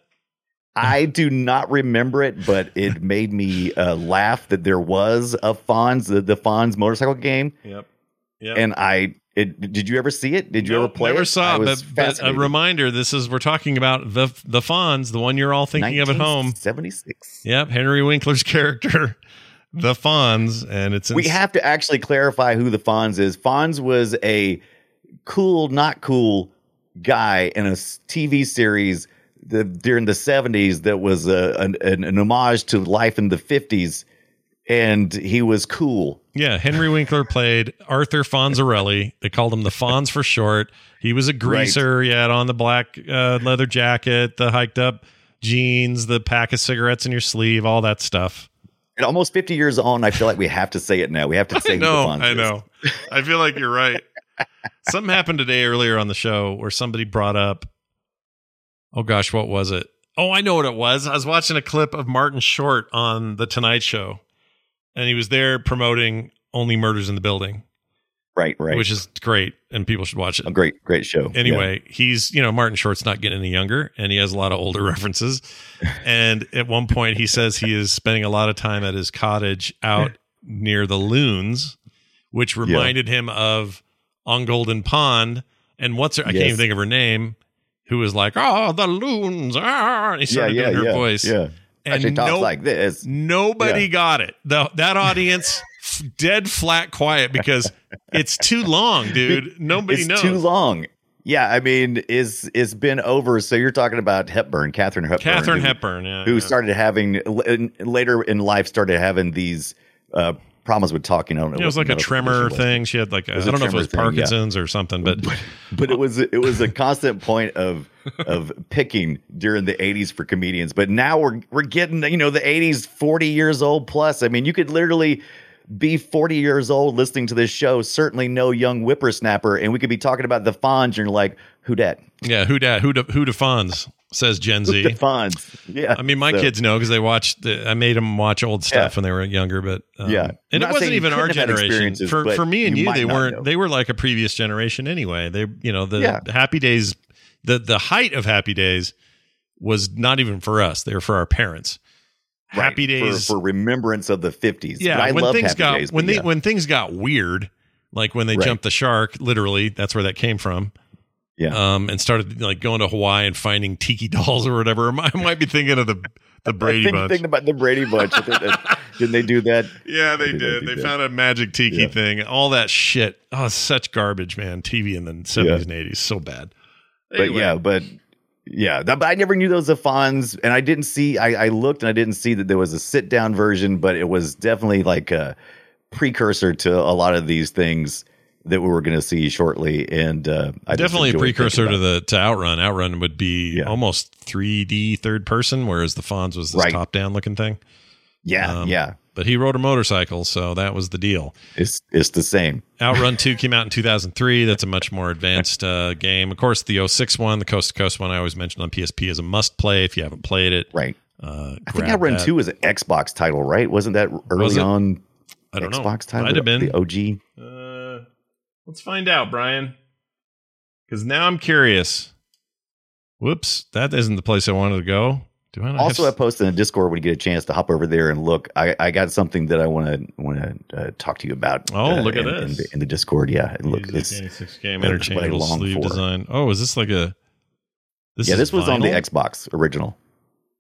I do not remember it, but it [laughs] made me uh, laugh that there was a Fonz, the, the Fonz motorcycle game, Yep. Yeah. and I. It, did you ever see it? Did you ever play never it? saw it, but, but a reminder this is we're talking about the the Fonz, the one you're all thinking of at home. 76. Yep, Henry Winkler's [laughs] character, the Fonz, and it's We have to actually clarify who the Fonz is. Fonz was a cool, not cool guy in a TV series the, during the 70s that was a, an, an, an homage to life in the 50s. And he was cool. Yeah, Henry Winkler played Arthur Fonzarelli. They called him the Fonz for short. He was a greaser. He had on the black uh, leather jacket, the hiked up jeans, the pack of cigarettes in your sleeve, all that stuff. And almost 50 years on, I feel like we have to say it now. We have to [laughs] say I know, I know. I feel like you're right. Something happened today earlier on the show where somebody brought up, oh gosh, what was it? Oh, I know what it was. I was watching a clip of Martin Short on The Tonight Show, and he was there promoting Only Murders in the Building, Right, right. which is great, and people should watch it. a great, great show. Anyway, he's you know Martin Short's not getting any younger, and he has a lot of older [laughs] references. and at one point, he says he is spending a lot of time at his cottage out near the loons, which reminded him of on Golden Pond. And what's her? I can't even think of her name. Who was like, "Oh, the loons!" Ah, and he Yeah, started yeah, doing her yeah. voice. Yeah. And Actually talks no- like this. Nobody Yeah. got it. The, that audience dead flat quiet because [laughs] it's too long, dude. Nobody it's knows. too long. Yeah, I mean, is it's been over. So you're talking about Hepburn, Katharine Hepburn, Katharine who- Hepburn, yeah, who yeah. started having later in life started having these uh, problems with talking. I don't know. Yeah, it was like a tremor thing. She had like I don't know if it was thing, yeah. Parkinson's or something, but but it was it was a constant point of of picking during the 80s for comedians but now we're we're getting you know the 80s 40 years old plus i mean you could literally be 40 years old listening to this show certainly no young whippersnapper and we could be talking about the fonz and you're like who dat yeah, who dat who de, who defons says Gen the Z. yeah I mean, my So, kids know because they watched. The, I made them watch old stuff Yeah. when they were younger, but um, Yeah. And it wasn't even our couldn't have had generation. For for me and you you, they weren't. know. They were like a previous generation anyway. They you know the Yeah. Happy Days, the the height of Happy Days was not even for us. They were for our parents. right, Happy Days for, remembrance of the 50s yeah when things Happy got Days, when they yeah. when things got weird like when they Right. jumped the shark literally that's where that came from yeah. Um and started like going to hawaii and finding tiki dolls or whatever. I might be thinking of the the [laughs] brady Think- bunch. thinking about the brady bunch. I think that- [laughs] didn't they do that? Yeah they they did. they that. found a magic tiki Yeah. thing. All that shit. Oh such garbage man. Tv in the 70s Yeah. and 80s so bad. But yeah, but yeah, that, but I never knew those Fonz, and I didn't see. I, I looked and I didn't see that there was a sit down version, but it was definitely like a precursor to a lot of these things that we were going to see shortly. And uh, I definitely a precursor to the to outrun outrun would be Yeah. almost 3d third person whereas the fonz was this Right. top down looking thing. Yeah, Um, yeah, but he rode a motorcycle, so that was the deal. it's it's the same. [laughs] Outrun 2 came out in 2003. That's a much more advanced uh, game. Of course, the 06 one, the Coast to Coast one, I always mentioned on PSP is a must play if you haven't played it. Right. Uh, I think Outrun that. Two was an Xbox title, right? Wasn't that early Was on I don't know. Xbox title? Might have been. the OG. Let's find out, Brian. Because now I'm curious. Whoops, that isn't the place I wanted to go. Do I Also, I have, posted in the Discord when you get a chance to hop over there and look. I, I got something that I want to want to uh, talk to you about. Oh, uh, look at in, in this. the, in the Discord. Yeah, look, Easy it's 86 game I interchangeable sleeve for. design. Oh, is this like a? This yeah. This was on the? Xbox original.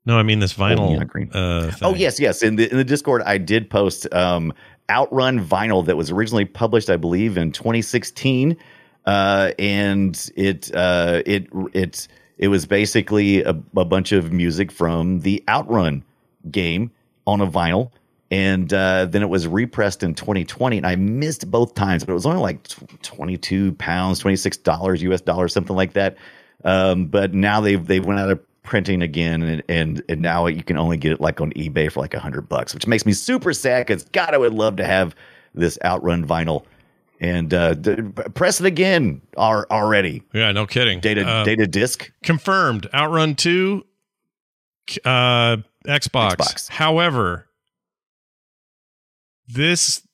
No, I mean this vinyl. green. Uh, Oh yes, yes. In the in the Discord, I did post um, Outrun vinyl that was originally published, I believe, in 2016, uh, and it uh, it it it was basically a, a bunch of music from the Outrun game on a vinyl, and uh, then it was repressed in 2020, and I missed both times, but it was only like 22 pounds, 26 dollars US dollars, something like that. Um, but now they've they've went out of printing again, and and and now you can only get it like on eBay for like a hundred bucks, which makes me super sad because God, I would love to have this Outrun vinyl and uh, press it again are already Yeah, no kidding. data Uh, data disc. confirmed. Outrun two, uh, Xbox. Xbox. However, this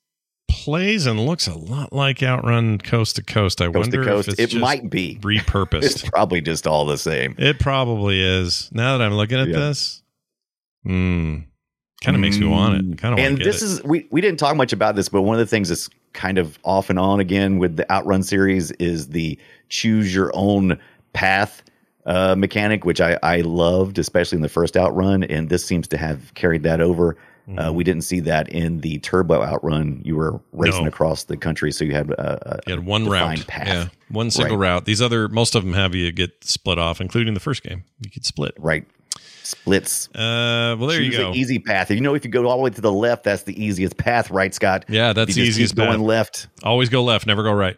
plays and looks a lot like Outrun Coast to Coast. I Coast wonder coast. if it's It might be. [laughs] repurposed. It's probably just all the same. it probably is. Now that I'm looking at Yeah. this, hmm, kind of makes me want it. Kind of and this it. is we we didn't talk much about this, but one of the things that's kind of off and on again with the Outrun series is the choose your own path uh, mechanic, which I I loved, especially in the first Outrun, and this seems to have carried that over. Uh, Mhm. we didn't see that in the Turbo Outrun. You were racing No. across the country, so you had a, a You had one route, path. yeah, one single route. These other, most of them have you get split off, including the first game. You could split. right splits. Uh, well, there Choose you go. easy path. You know, if you go all the way to the left, that's the easiest path, right, Scott? Yeah, that's the easiest going left. Always go left, never go right.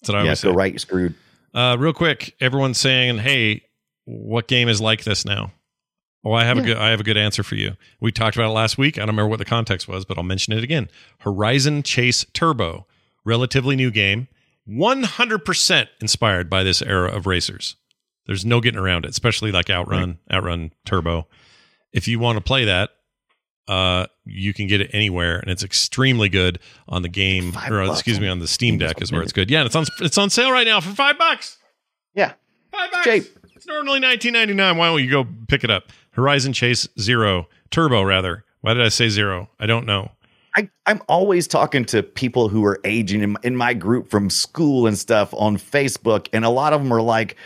That's what I Yeah, always go say. right, you're screwed. Uh, real quick, everyone's saying, "Hey, what game is like this now?" Well, I have a good I have a good answer for you. We talked about it last week. I don't remember what the context was, but I'll mention it again. Horizon Chase Turbo, relatively new game, 100% inspired by this era of racers. There's no getting around it, especially like Outrun, Outrun Turbo. If you want to play that, uh, you can get it anywhere, and it's extremely good on the game, Five or excuse me, on the Steam Deck is where it's good. Yeah, and it's on it's on sale right now for five bucks. Yeah. Five bucks. cheap. It's normally nineteen ninety nine. Why don't you go pick it up? Horizon Chase Zero Turbo, rather. Why did I say zero? I don't know. I, I'm always talking to people who are aging in, in my group from school and stuff on Facebook, and a lot of them are like,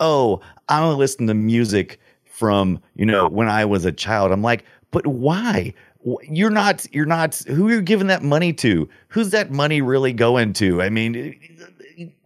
"Oh, I only listen to music from you know when I was a child." I'm like, "But why? You're not. You're not. Who are you giving that money to? Who's that money really going to? I mean,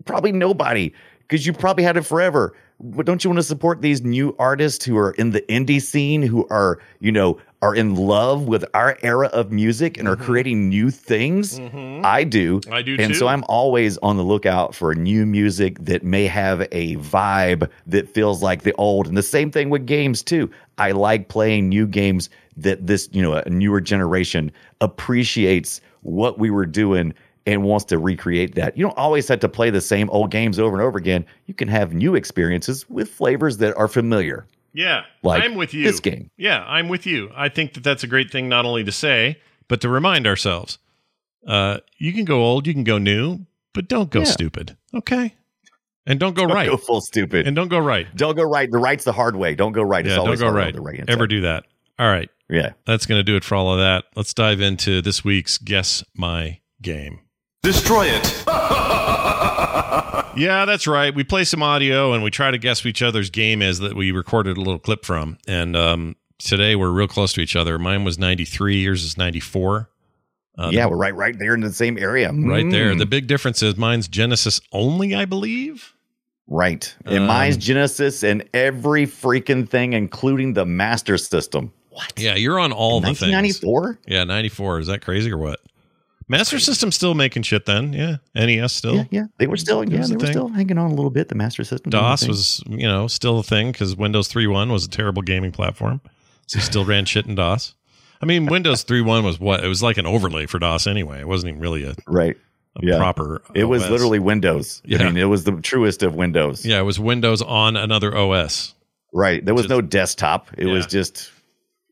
probably nobody, because you probably had it forever." But don't you want to support these new artists who are in the indie scene, who are, you know, are in love with our era of music and are creating new things? I do. Mm-hmm. I do And too. so I'm always on the lookout for new music that may have a vibe that feels like the old. And the same thing with games too. I like playing new games that this, you know, a newer generation appreciates what we were doing and wants to recreate that. You don't always have to play the same old games over and over again. You can have new experiences with flavors that are familiar. Yeah, Like I'm with you. this game. Yeah, I'm with you. I think that that's a great thing not only to say, but to remind ourselves. Uh, you can go old, you can go new, but don't go Yeah. stupid. Okay, and don't go Don't right, Go full stupid. and don't go right. don't go right. The right's the hard way. Don't go right. It's yeah, don't always go right. The right Ever do that? All right, Yeah. that's going to do it for all of that. Let's dive into this week's guess my game. Destroy it. [laughs] Yeah, that's right. We play some audio and we try to guess what each other's game is that we recorded a little clip from. And um, today we're real close to each other. Mine was 93, yours is 94. Uh, yeah, the- we're right, right there in the same area. right there. Mm. The big difference is mine's Genesis only, I believe. right. And Um, mine's Genesis and every freaking thing, including the Master System. What? Yeah, you're on all the things. 1994. Yeah, 94. Is that crazy or what? Master System still making shit then. Yeah. NES still. Yeah, yeah. They were mm, still, yeah, they were thing. still hanging on a little bit. The Master System. DOS was, you know, still a thing because Windows 3.1 was a terrible gaming platform. So you still ran shit in DOS. I mean, Windows 3.1 was what? It was like an overlay for DOS anyway. It wasn't even really a, right. a Yeah. proper. It was literally Windows. Yeah. I mean, it was the truest of Windows. Yeah, it was Windows on another OS. Right. There was Just- no desktop. It was just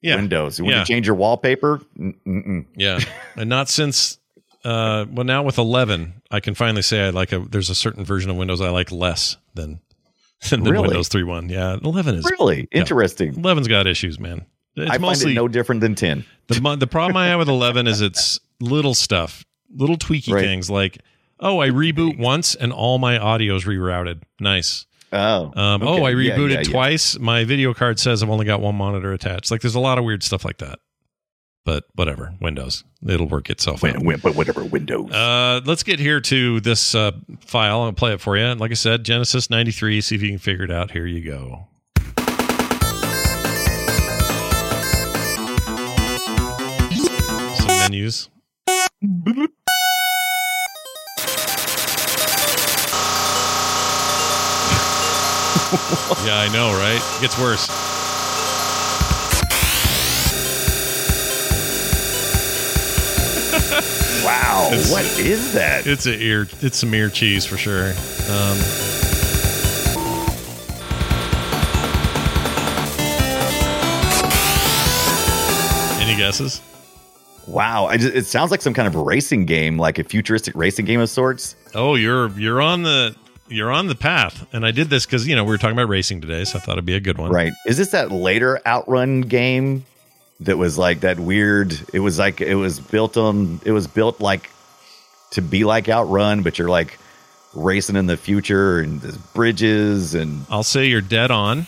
Yeah. Windows. When Yeah. you change your wallpaper, mm-mm. Yeah. [laughs] and not since, uh, well, now with 11, I can finally say I like a, there's a certain version of Windows I like less than, [laughs] than the Really? Windows 3.1. Yeah. 11 is, really interesting. 11's got issues, man. It's I find mostly it no different than 10. The the problem I have with 11 is it's little stuff, little tweaky Right. things like, oh, I reboot once and all my audio's rerouted. Nice. Oh. Um, okay. Oh, I Yeah, rebooted yeah, yeah. twice. My video card says I've only got one monitor attached. Like, there's a lot of weird stuff like that. But whatever, Windows, it'll work itself out. Win, but whatever, Windows. Uh, let's get here to this uh, file. I'll play it for you. Like I said, Genesis 93. See if you can figure it out. Here you go. So menus. [laughs] yeah, I know, right? It gets worse. Wow, It's- what is that? It's a ear. It's some ear cheese for sure. Um, any guesses? Wow, I just, it sounds like some kind of racing game, like a futuristic racing game of sorts. Oh, you're you're on the you're on the path, and I did this because you know we were talking about racing today, so I thought it'd be a good one. Right? Is this that later Outrun game that was like that weird? It was like it was built on. It was built like to be like Outrun, but you're like racing in the future and there's bridges and I'll say you're dead on.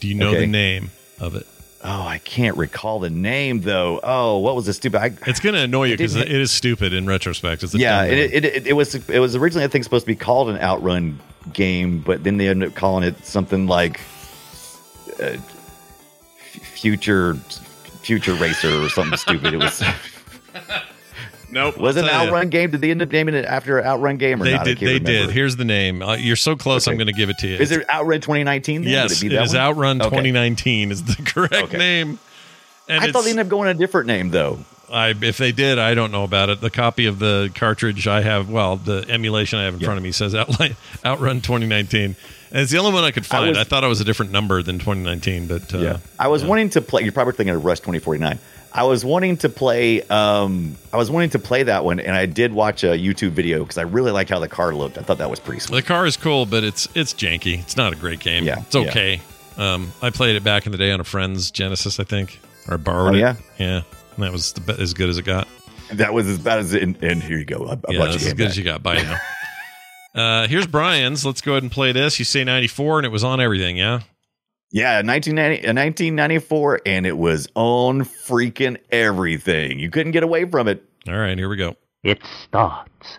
Do you know Okay. the name of it? oh, I can't recall the name though. Oh, what was the stupid? I, It's going to annoy you because it is stupid in retrospect. It's yeah, it, it, it, it was it was originally I think supposed to be called an Outrun game, but then they ended up calling it something like uh, future future racer or something stupid. It was [laughs] nope. was it an I'll tell ya. Outrun game? Did they end up naming it after Outrun game or They not? Did. They remember. did. Here's the name. Uh, you're so close. I'm going to give it to you. Is it Outrun 2019? then? Yes, it, it is one? Outrun Okay. 2019 is the [laughs] correct Okay. name. And I thought they ended up going a different name though. I if they did, I don't know about it. The copy of the cartridge I have, well, the emulation I have in front of me says Outrun 2019, and it's the only one I could find. I, was- thought it was a different number than 2019, but uh, I was wanting to play. You're probably thinking of Rush 2049. I was wanting to play. Um, I was wanting to play that one, and I did watch a YouTube video because I really liked how the car looked. I thought that was pretty sweet. the car is cool, but it's it's janky. It's not a great game. Yeah, it's okay. Um, I played it back in the day on a friend's Genesis, I think, or borrowed Oh, it. yeah? yeah, and that was the, as good as it got. That was as bad as it. And, and here you go. I, I yeah, brought you that's as good back. as you got. Bye now. [laughs] uh, here's Brian's. Let's go ahead and play this. You say 94, and it was on everything. Yeah. Yeah, 1990, uh, 1994, and it was on freaking everything. You couldn't get away from it. All right, here we go. It starts.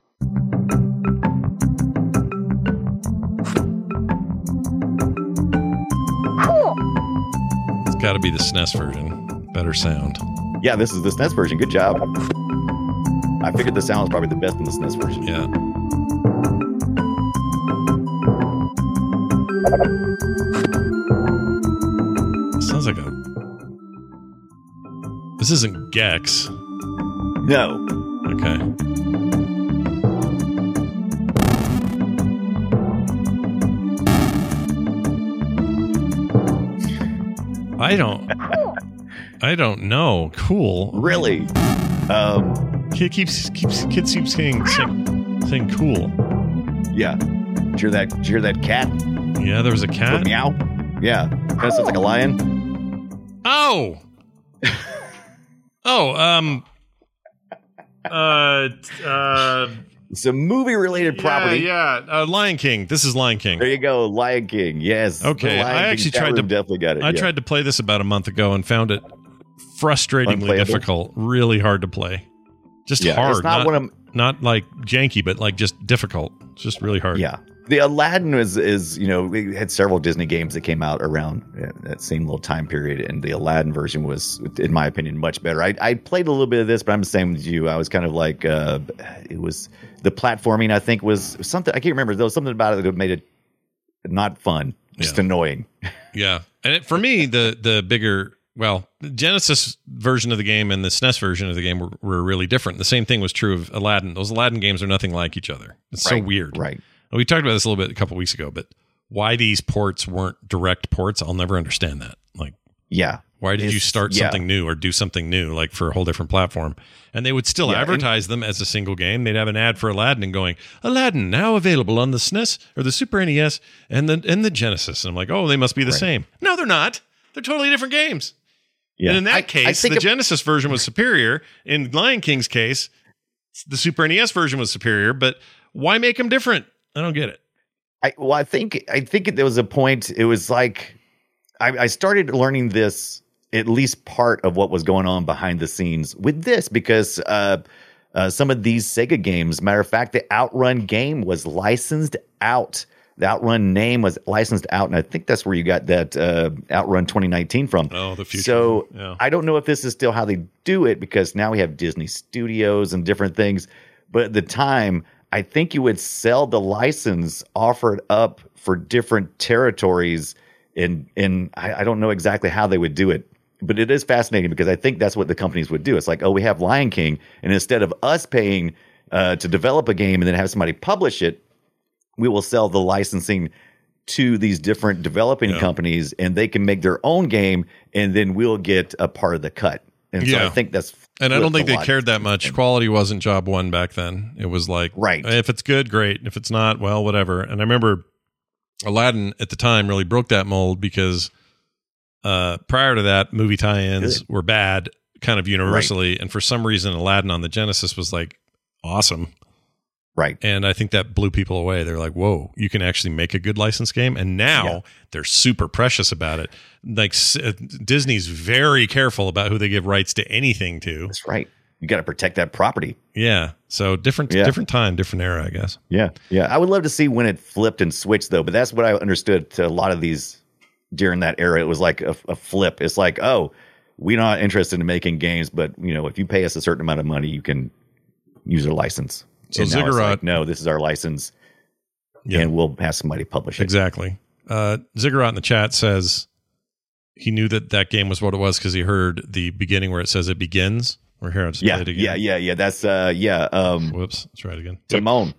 It's got to be the SNES version. Better sound. Yeah, this is the SNES version. Good job. I figured the sound is probably the best in the SNES version. Yeah. Sounds like a. This isn't Gex. No, Okay. I don't. I don't know. Cool. really. Um, Kid keeps keeps kid keeps saying saying, saying cool. yeah. Did you hear that? Did you hear that cat? Yeah, there was a cat. meow. Yeah, kind of sounds like a lion. Oh. [laughs] oh. Um. Uh. Uh. It's a movie-related property. Yeah. yeah. Uh, Lion King. This is Lion King. There you go, Lion King. Yes. Okay, I actually tried to- Definitely got it. I yeah. tried to play this about a month ago and found it frustratingly Unplayable? difficult. Really hard to play. Just Yeah, hard. it's not one of- not like janky, but like just difficult. It's just really hard. Yeah. The Aladdin is is you know we had several Disney games that came out around uh, that same little time period, and the Aladdin version was, in my opinion, much better. I, I played a little bit of this, but I'm the same as you. I was kind of like uh, it was the platforming. I think was something I can't remember. There was something about it that made it not fun, just Yeah. annoying. Yeah, and it, for me, the the bigger well, the Genesis version of the game and the SNES version of the game were, were really different. The same thing was true of Aladdin. Those Aladdin games are nothing like each other. It's so weird. right? We talked about this a little bit a couple weeks ago, but why these ports weren't direct ports, I'll never understand that. Like, Yeah, why did you start yeah. something new or do something new, like for a whole different platform? And they would still Yeah, and- advertise them as a single game. They'd have an ad for Aladdin and going, Aladdin now available on the SNES or the Super NES and the and the Genesis. And I'm like, oh, they must be the Right. same. No, they're not. They're totally different games. yeah. And in that I- I case, think the Genesis version was superior. In Lion King's case, the Super NES version was superior. But why make them different? I don't get it. I well, I think I think there was a point. It was like I, I started learning this at least part of what was going on behind the scenes with this because uh, uh, some of these Sega games, matter of fact, the Outrun game was licensed out The Outrun name was licensed out, and I think that's where you got that uh, Outrun 2019 from. Oh, the future. So Yeah. I don't know if this is still how they do it because now we have Disney Studios and different things. But at the time, I think you would sell the license, offer it up for different territories, and and I, I don't know exactly how they would do it. But it is fascinating because I think that's what the companies would do. It's like, oh, we have Lion King, and instead of us paying uh, to develop a game and then have somebody publish it, we will sell the licensing to these different developing Yeah. companies and they can make their own game and then we'll get a part of the cut. And so I think that's And I don't think the they cared that much. Quality wasn't job one back then. It was like, Right. if it's good, great. If it's not, well, whatever. And I remember Aladdin at the time really broke that mold because uh, prior to that, movie tie-ins were bad, kind of universally. And for some reason, Aladdin on the Genesis was like awesome. Right. And I think that blew people away. They're like, "Whoa, you can actually make a good license game." And now Yeah. they're super precious about it. Like uh, Disney's very careful about who they give rights to anything to. That's right. You got to protect that property. Yeah. So different, Yeah. different time, different era, I guess. Yeah. Yeah. I would love to see when it flipped and switched though, but that's what I understood to a lot of these during that era. It was like a, a flip. It's like, oh, we're not interested in making games, but you know, if you pay us a certain amount of money, you can use our license. So And Ziggurat- like, no, this is our license, Yeah. and we'll have somebody publish it. Exactly. Uh, Ziggurat in the chat says he knew that that game was what it was because he heard the beginning where it says it begins. We're here. I'll Yeah, play it again. yeah, yeah, yeah. That's uh, yeah. Um, Whoops. Let's try it again. Timon,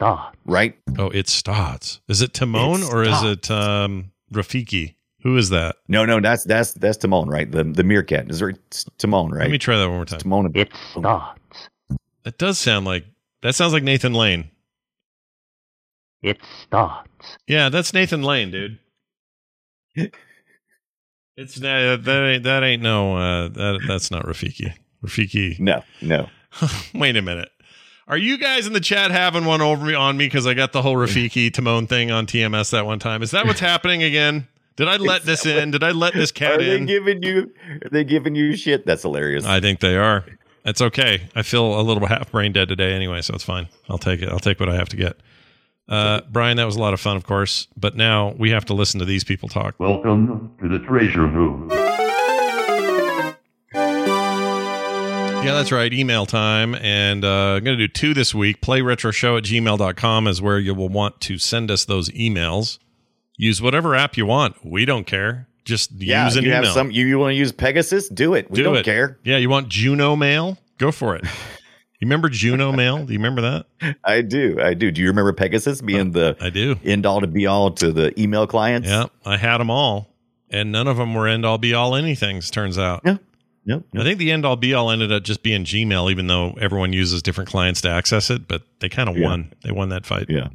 right? Oh, it starts. Is it Timon It or is it um, Rafiki? Who is that? No, no, that's that's that's Timon, right? The the meerkat is there? It's Timon, right? Let me try that one more time. Timon. It starts. That does sound like that sounds like Nathan Lane. It starts. Yeah, that's Nathan Lane, dude. [laughs] It's uh, that ain't that ain't no uh, that that's not Rafiki. Rafiki. No, no. [laughs] Wait a minute. Are you guys in the chat having one over me on me because I got the whole Rafiki [laughs] Timon thing on TMS that one time? Is that what's happening again? Did I let this in? Did I let this Are cat they in? giving you? Are they giving you shit? That's hilarious. I think they are. That's okay. I feel a little half brain dead today anyway, so it's fine. I'll take it. I'll take what I have to get. Uh, Brian, that was a lot of fun, of course, but now we have to listen to these people talk. Welcome to the treasure room. Yeah, that's right. Email time. And uh, I'm going to do two this week. Playretroshow at gmail.com is where you will want to send us those emails. Use whatever app you want. We don't care. Just yeah, use an you email. have some. You, you want to use Pegasus? Do it. We do don't it. care. Yeah, you want Juno Mail? Go for it. You remember Juno [laughs] Mail? Do you remember that? I do. I do. Do you remember Pegasus being the I do. end all to be all to the email clients? Yeah, I had them all, and none of them were end all be all anythings. Turns out. No. Nope. I think the end all be all ended up just being Gmail, even though everyone uses different clients to access it. But they kind of Yeah. won. They won that fight. Yeah.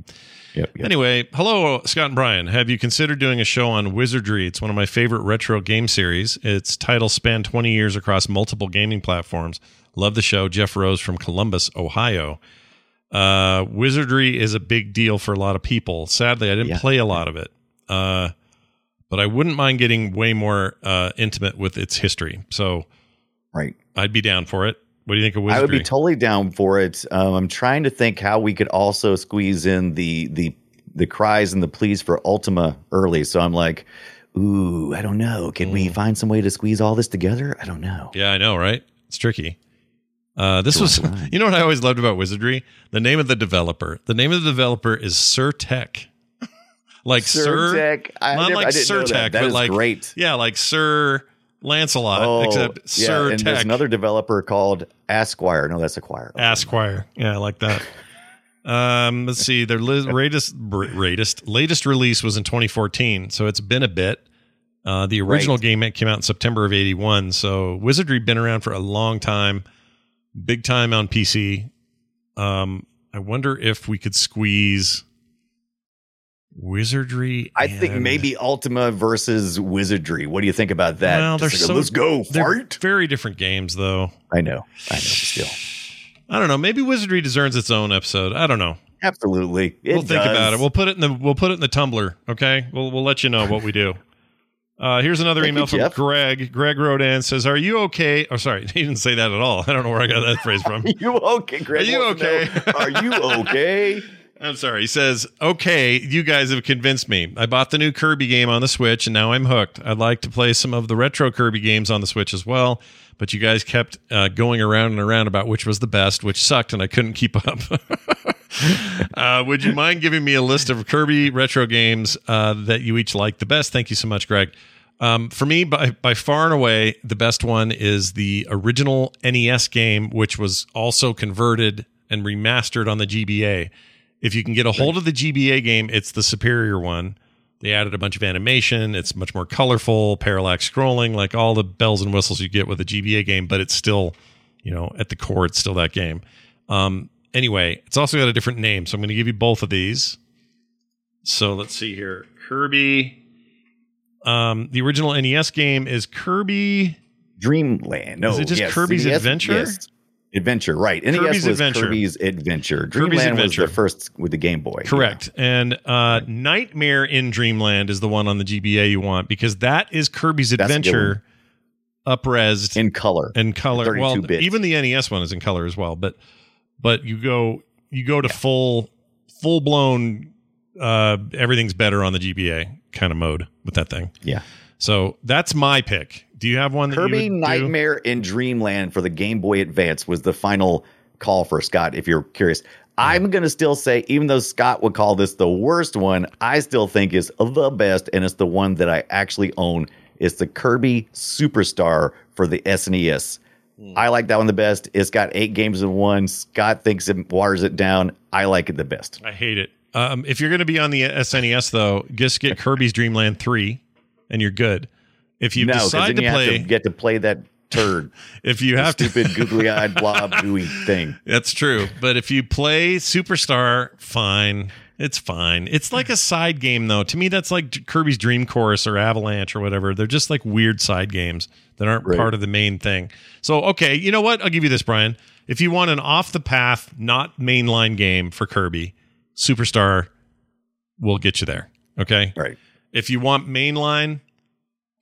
Yep. yep. Anyway, hello, Scott and Brian. Have you considered doing a show on Wizardry? It's one of my favorite retro game series. Its title spanned 20 years across multiple gaming platforms. Love the show. Jeff Rose from Columbus, Ohio. Uh, Wizardry is a big deal for a lot of people. Sadly, I didn't Yeah. play a lot of it. Uh, but I wouldn't mind getting way more uh, intimate with its history. So Right. I'd be down for it. What do you think of Wizardry? I would be totally down for it. Um, I'm trying to think how we could also squeeze in the the the cries and the pleas for Ultima early. So I'm like, ooh, I don't know. Can we find some way to squeeze all this together? I don't know. Yeah, I know, right? It's tricky. Uh, this was, Draw the line. you know what I always loved about Wizardry? The name of the developer. The name of the developer is Sir Tech. [laughs] like Sir, Tech. I, not never, like Sir Tech, that. That but like great. Yeah, like Sir Lancelot, Oh, except yeah, Sir and Tech. there's another developer called Asquire. No, that's Acquire. Asquire. Yeah, I like that. [laughs] Um, let's see. Their li- [laughs] latest, latest, latest release was in 2014, so it's been a bit. Uh, the original Right. game came out in September of '81, so Wizardry been around for a long time, big time on PC. Um, I wonder if we could squeeze Wizardry. I think maybe Ultima versus Wizardry. What do you think about that? Well, they're like, so let's go they're very different games, though. I know. I know. Still, I don't know. Maybe Wizardry deserves its own episode. I don't know. absolutely. It we'll think does. about it. We'll put it in the we'll put it in the Tumblr. Okay, we'll we'll let you know what we do. [laughs] Uh, here's another Thank email you, from Jeff. Greg. Greg wrote in says, "Are you okay?" Oh, sorry, [laughs] he didn't say that at all. I don't know where I got that phrase from. [laughs] you okay, Greg? Are you okay? know, Are you okay? I'm sorry. He says, "Okay, you guys have convinced me. I bought the new Kirby game on the Switch, and now I'm hooked. I'd like to play some of the retro Kirby games on the Switch as well, but you guys kept uh, going around and around about which was the best, which sucked, and I couldn't keep up. [laughs] uh, would you mind giving me a list of Kirby retro games uh, that you each like the best? Thank you so much, Greg." Um, for me, by by far and away, the best one is the original NES game, which was also converted and remastered on the GBA. If you can get a hold of the GBA game, it's the superior one. They added a bunch of animation. It's much more colorful, parallax scrolling, like all the bells and whistles you get with a GBA game, but it's still, you know, at the core, it's still that game. Um, anyway, it's also got a different name. So I'm going to give you both of these. So let's see here. Kirby. Um, the original NES game is Kirby. Dreamland. No, Is it just yes, Kirby's NES Adventure? Yes. Adventure, right. NES Kirby's was Adventure. Kirby's Adventure. Kirby's Dreamland Adventure. was the first with the Game Boy. Correct. And uh, Nightmare in Dreamland is the one on the GBA you want because that is Kirby's That's Adventure upresed In color. in color. Well, bits. even the NES one is in color as well, but but you go you go to full full blown uh everything's better on the GBA kind of mode with that thing. yeah. So that's my pick. Do you have one that Kirby you would do? Nightmare in Dreamland for the Game Boy Advance was the final call for Scott, if you're curious. I'm going to still say, even though Scott would call this the worst one, I still think is the best, and it's the one that I actually own. It's the Kirby Superstar for the SNES. Hmm. I like that one the best. It's got eight games in one. Scott thinks it waters it down. I like it the best. I hate it. Um, if you're going to be on the SNES though, just get [laughs] Kirby's Dreamland 3 and you're good. If you no, decide then to you play have to get to play that turd, [laughs] if you have to stupid googly-eyed [laughs] blob gooey thing. That's true. But if you play Superstar, fine. It's fine. It's like a side game, though. To me, that's like Kirby's Dream Course or Avalanche or whatever. They're just like weird side games that aren't Right. part of the main thing. So, okay, you know what? I'll give you this, Brian. If you want an off the path, not mainline game for Kirby, Superstar will get you there. Okay. Right. If you want mainline,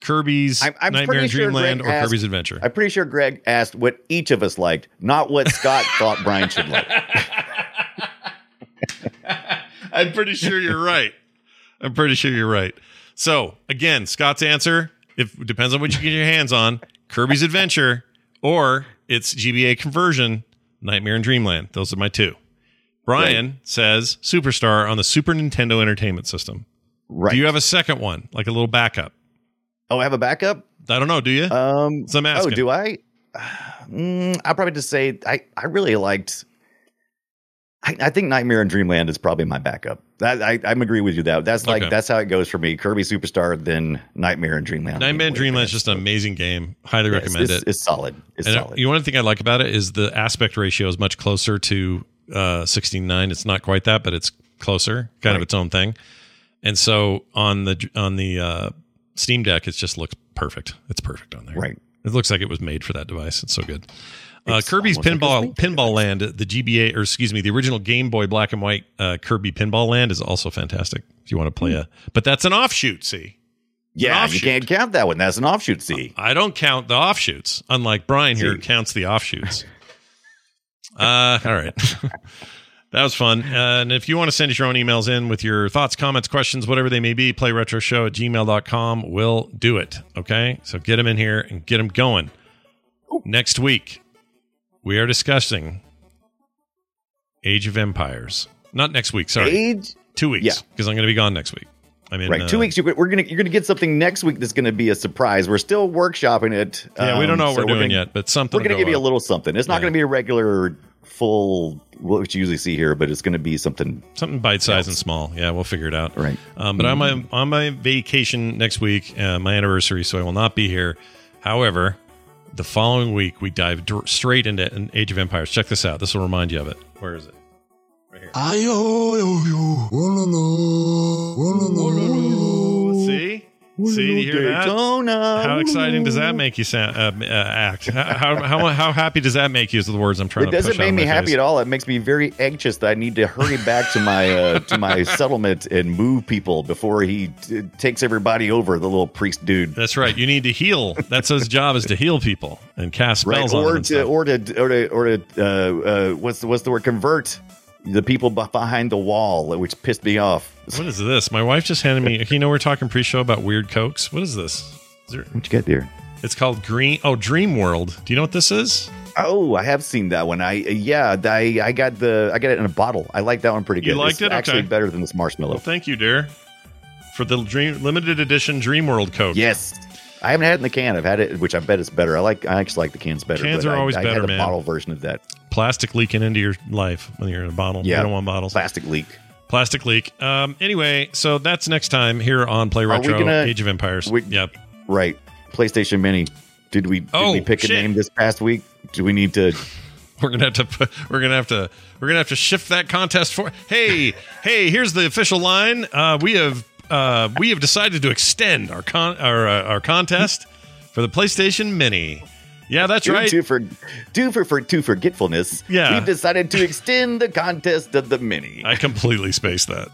Kirby's I'm- I'm Nightmare in sure Dreamland Greg or asked- Kirby's Adventure. I'm pretty sure Greg asked what each of us liked, not what Scott [laughs] thought Brian should like. [laughs] I'm pretty sure you're right. I'm pretty sure you're right. So again, Scott's answer, if depends on what you get your hands on, Kirby's Adventure or its GBA conversion, Nightmare in Dreamland. Those are my two. Brian says Superstar on the Super Nintendo Entertainment System. Right. Do you have a second one, like a little backup? Oh, I have a backup? I don't know. Do you? Um, So I'm oh, do I? [sighs] Mm, I'll probably just say I, I really liked. I, I think Nightmare in Dreamland is probably my backup. That I, I'm agree with you. That that's like Okay. that's how it goes for me. Kirby Superstar, then Nightmare in Dreamland. Nightmare in Dreamland is just an amazing game. Highly yes, recommend it's, it. It's solid. It's And solid. you know one thing I like about it is the aspect ratio is much closer to uh 16:9. It's not quite that, but it's closer, kind of its own thing. And so on the on the uh Steam Deck, it just looks perfect. It's perfect on there. Right. It looks like it was made for that device. It's so good. Uh, It's Kirby's Pinball it's made for that Pinball Land, the GBA or excuse me, the original Game Boy Black and White uh, Kirby Pinball Land is also fantastic. If you want to play Hmm. a, but that's an offshoot. See, yeah, you can't count that one. That's an offshoot. See, I don't count the offshoots, unlike Brian here See. counts the offshoots. [laughs] uh, all right. [laughs] that was fun. Uh, and if you want to send us your own emails in with your thoughts, comments, questions, whatever they may be, playretroshow at gmail.com. We'll do it. Okay. So get them in here and get them going. Next week, we are discussing Age of Empires. Not next week. Sorry. Age. Two weeks. Yeah. Because I'm going to be gone next week. I mean, Right, two uh, weeks. You're, we're gonna you're gonna get something next week that's gonna be a surprise. We're still workshopping it. Yeah, we don't um, know what so we're doing gonna- yet, but something. We're gonna will give you a little something. It's not Yeah. gonna be a regular full what you usually see here, but it's gonna be something. something bite sized and small. Yeah, we'll figure it out. Right. Um, but I'm on my, on my vacation next week, uh, my anniversary, so I will not be here. However, the following week we dive dr- straight into an Age of Empires. Check this out. This will remind you of it. Where is it? Right here. See? See? You hear that? How exciting does that make you sound? Uh, uh, act? How, how how how happy does that make you? Is the words I'm trying It to It doesn't push make of me happy face. at all. It makes me very anxious that I need to hurry back to my uh, to my [laughs] settlement and move people before he t- takes everybody over. The little priest dude, That's right. You need to heal. That's his job is to heal people and cast right? spells on them Or and to stuff. or to or to or to uh, uh, what's the what's the word? Convert the people behind the wall, which pissed me off. What is this? My wife just handed me. You know, we're talking pre-show about weird cokes. What is this? Is there, What you get there? it's called Green. Oh, Dream World. Do you know what this is? Oh, I have seen that one. I yeah, I I got the I got it in a bottle. I like that one pretty good. You liked it's it? Actually, Okay. better than this marshmallow. Well, thank you, dear, for the dream limited edition Dream World Coke. Yes, I haven't had it in the can. I've had it, which I bet it's better. I like. I actually like the cans better. Cans are I- always I, better, had a man. bottle version of that. Plastic leaking into your life when you're in a bottle. Yeah. You don't want bottles. Plastic leak. Plastic leak. Um. Anyway, so that's next time here on Play Retro gonna- Age of Empires. we- yep. Right. PlayStation Mini. Did we did Oh, we pick shit. a name this past week? Do we need to? [laughs] We're gonna have to. put- We're gonna have to. We're gonna have to shift that contest for. Hey, [laughs] hey! Here's the official line. Uh, we have. Uh, we have decided to extend our con our uh, our contest for the PlayStation Mini. Yeah, that's Due right. to for due for for to forgetfulness. Yeah. We've decided to extend the contest of the Mini. I completely spaced that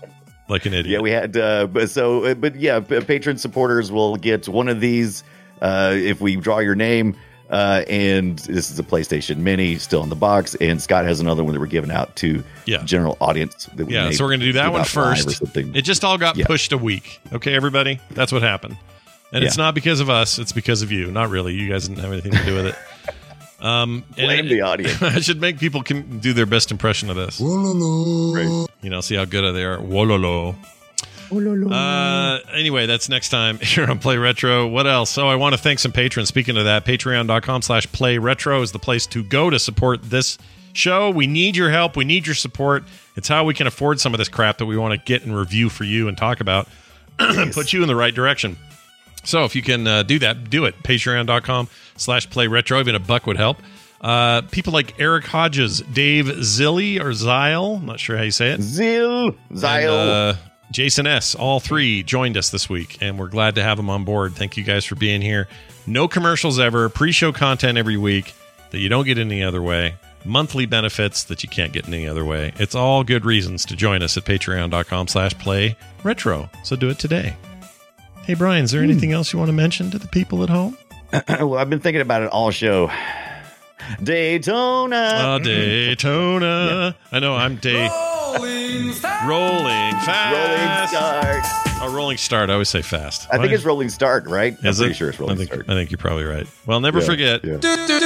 like an idiot. Yeah, we had. Uh, but so, uh, but yeah, patron supporters will get one of these uh, if we draw your name. Uh, and this is a PlayStation Mini still in the box, and Scott has another one that we're giving out to Yeah. general audience. That we Yeah, so we're gonna do that one about five or first. It just all got Yeah. pushed a week. Okay, everybody, that's what happened, and it's not because of us. It's because of you. Not really. You guys didn't have anything to do with it. [laughs] Um, Blame it- the [laughs] audience. I should make people can do their best impression of this. Right. You know, see how good are they are. Wololo. Uh, anyway, that's next time [laughs] here on Play Retro. What else? Oh, I want to thank some patrons. Speaking of that, patreon.com slash play retro is the place to go to support this show. We need your help. We need your support. It's how we can afford some of this crap that we want to get and review for you and talk about [clears throat] and put you in the right direction. So if you can uh, do that, do it. Patreon.com slash play retro. Even a buck would help. Uh, people like Eric Hodges, Dave Zilli or Zile, not sure how you say it. Zil Zile. And, uh, Jason S. All three joined us this week, and we're glad to have them on board. Thank you guys for being here. No commercials ever. Pre-show content every week that you don't get any other way. Monthly benefits that you can't get any other way. It's all good reasons to join us at patreon.com slash play retro. So do it today. Hey, Brian, is there anything else you want to mention to the people at home? [clears throat] well, I've been thinking about it all show. Daytona. Uh, Daytona. I know I'm day. Rolling fast. Rolling Start. A rolling start. I always say fast. I think it's Rolling Start, right? I'm Is pretty sure it's Rolling I think, Start. I think you're probably right. Well, never Yeah, forget. yeah.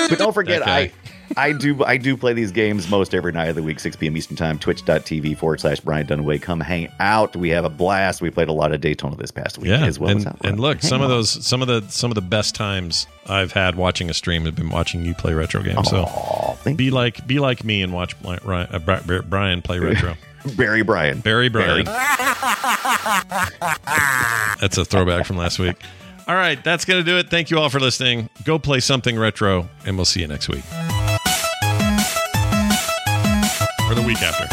But don't forget, That. I I do I do play these games most every night of the week, 6 p.m. Eastern Time, twitch.tv forward slash Brian Dunaway. Come hang out. We have a blast. We played a lot of Daytona this past week Yeah, as well and, as Outrun. and look, Hang some of those, some of the, some of the best times I've had watching a stream have been watching you play retro games. So be like, be like me and watch uh, Bri- Bri- Brian play retro. Barry [laughs] Bryan. Barry Brian. [laughs] That's a throwback from last week. All right, that's gonna do it. Thank you all for listening. Go play something retro, and we'll see you next week or the week after.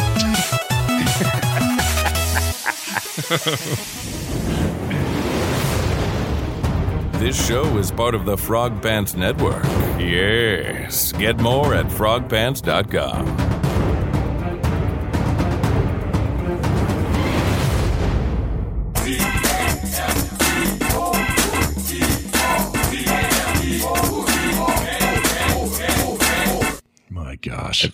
[laughs] This show is part of the Frog Pants Network. Yes. Get more at frogpants.com. My gosh.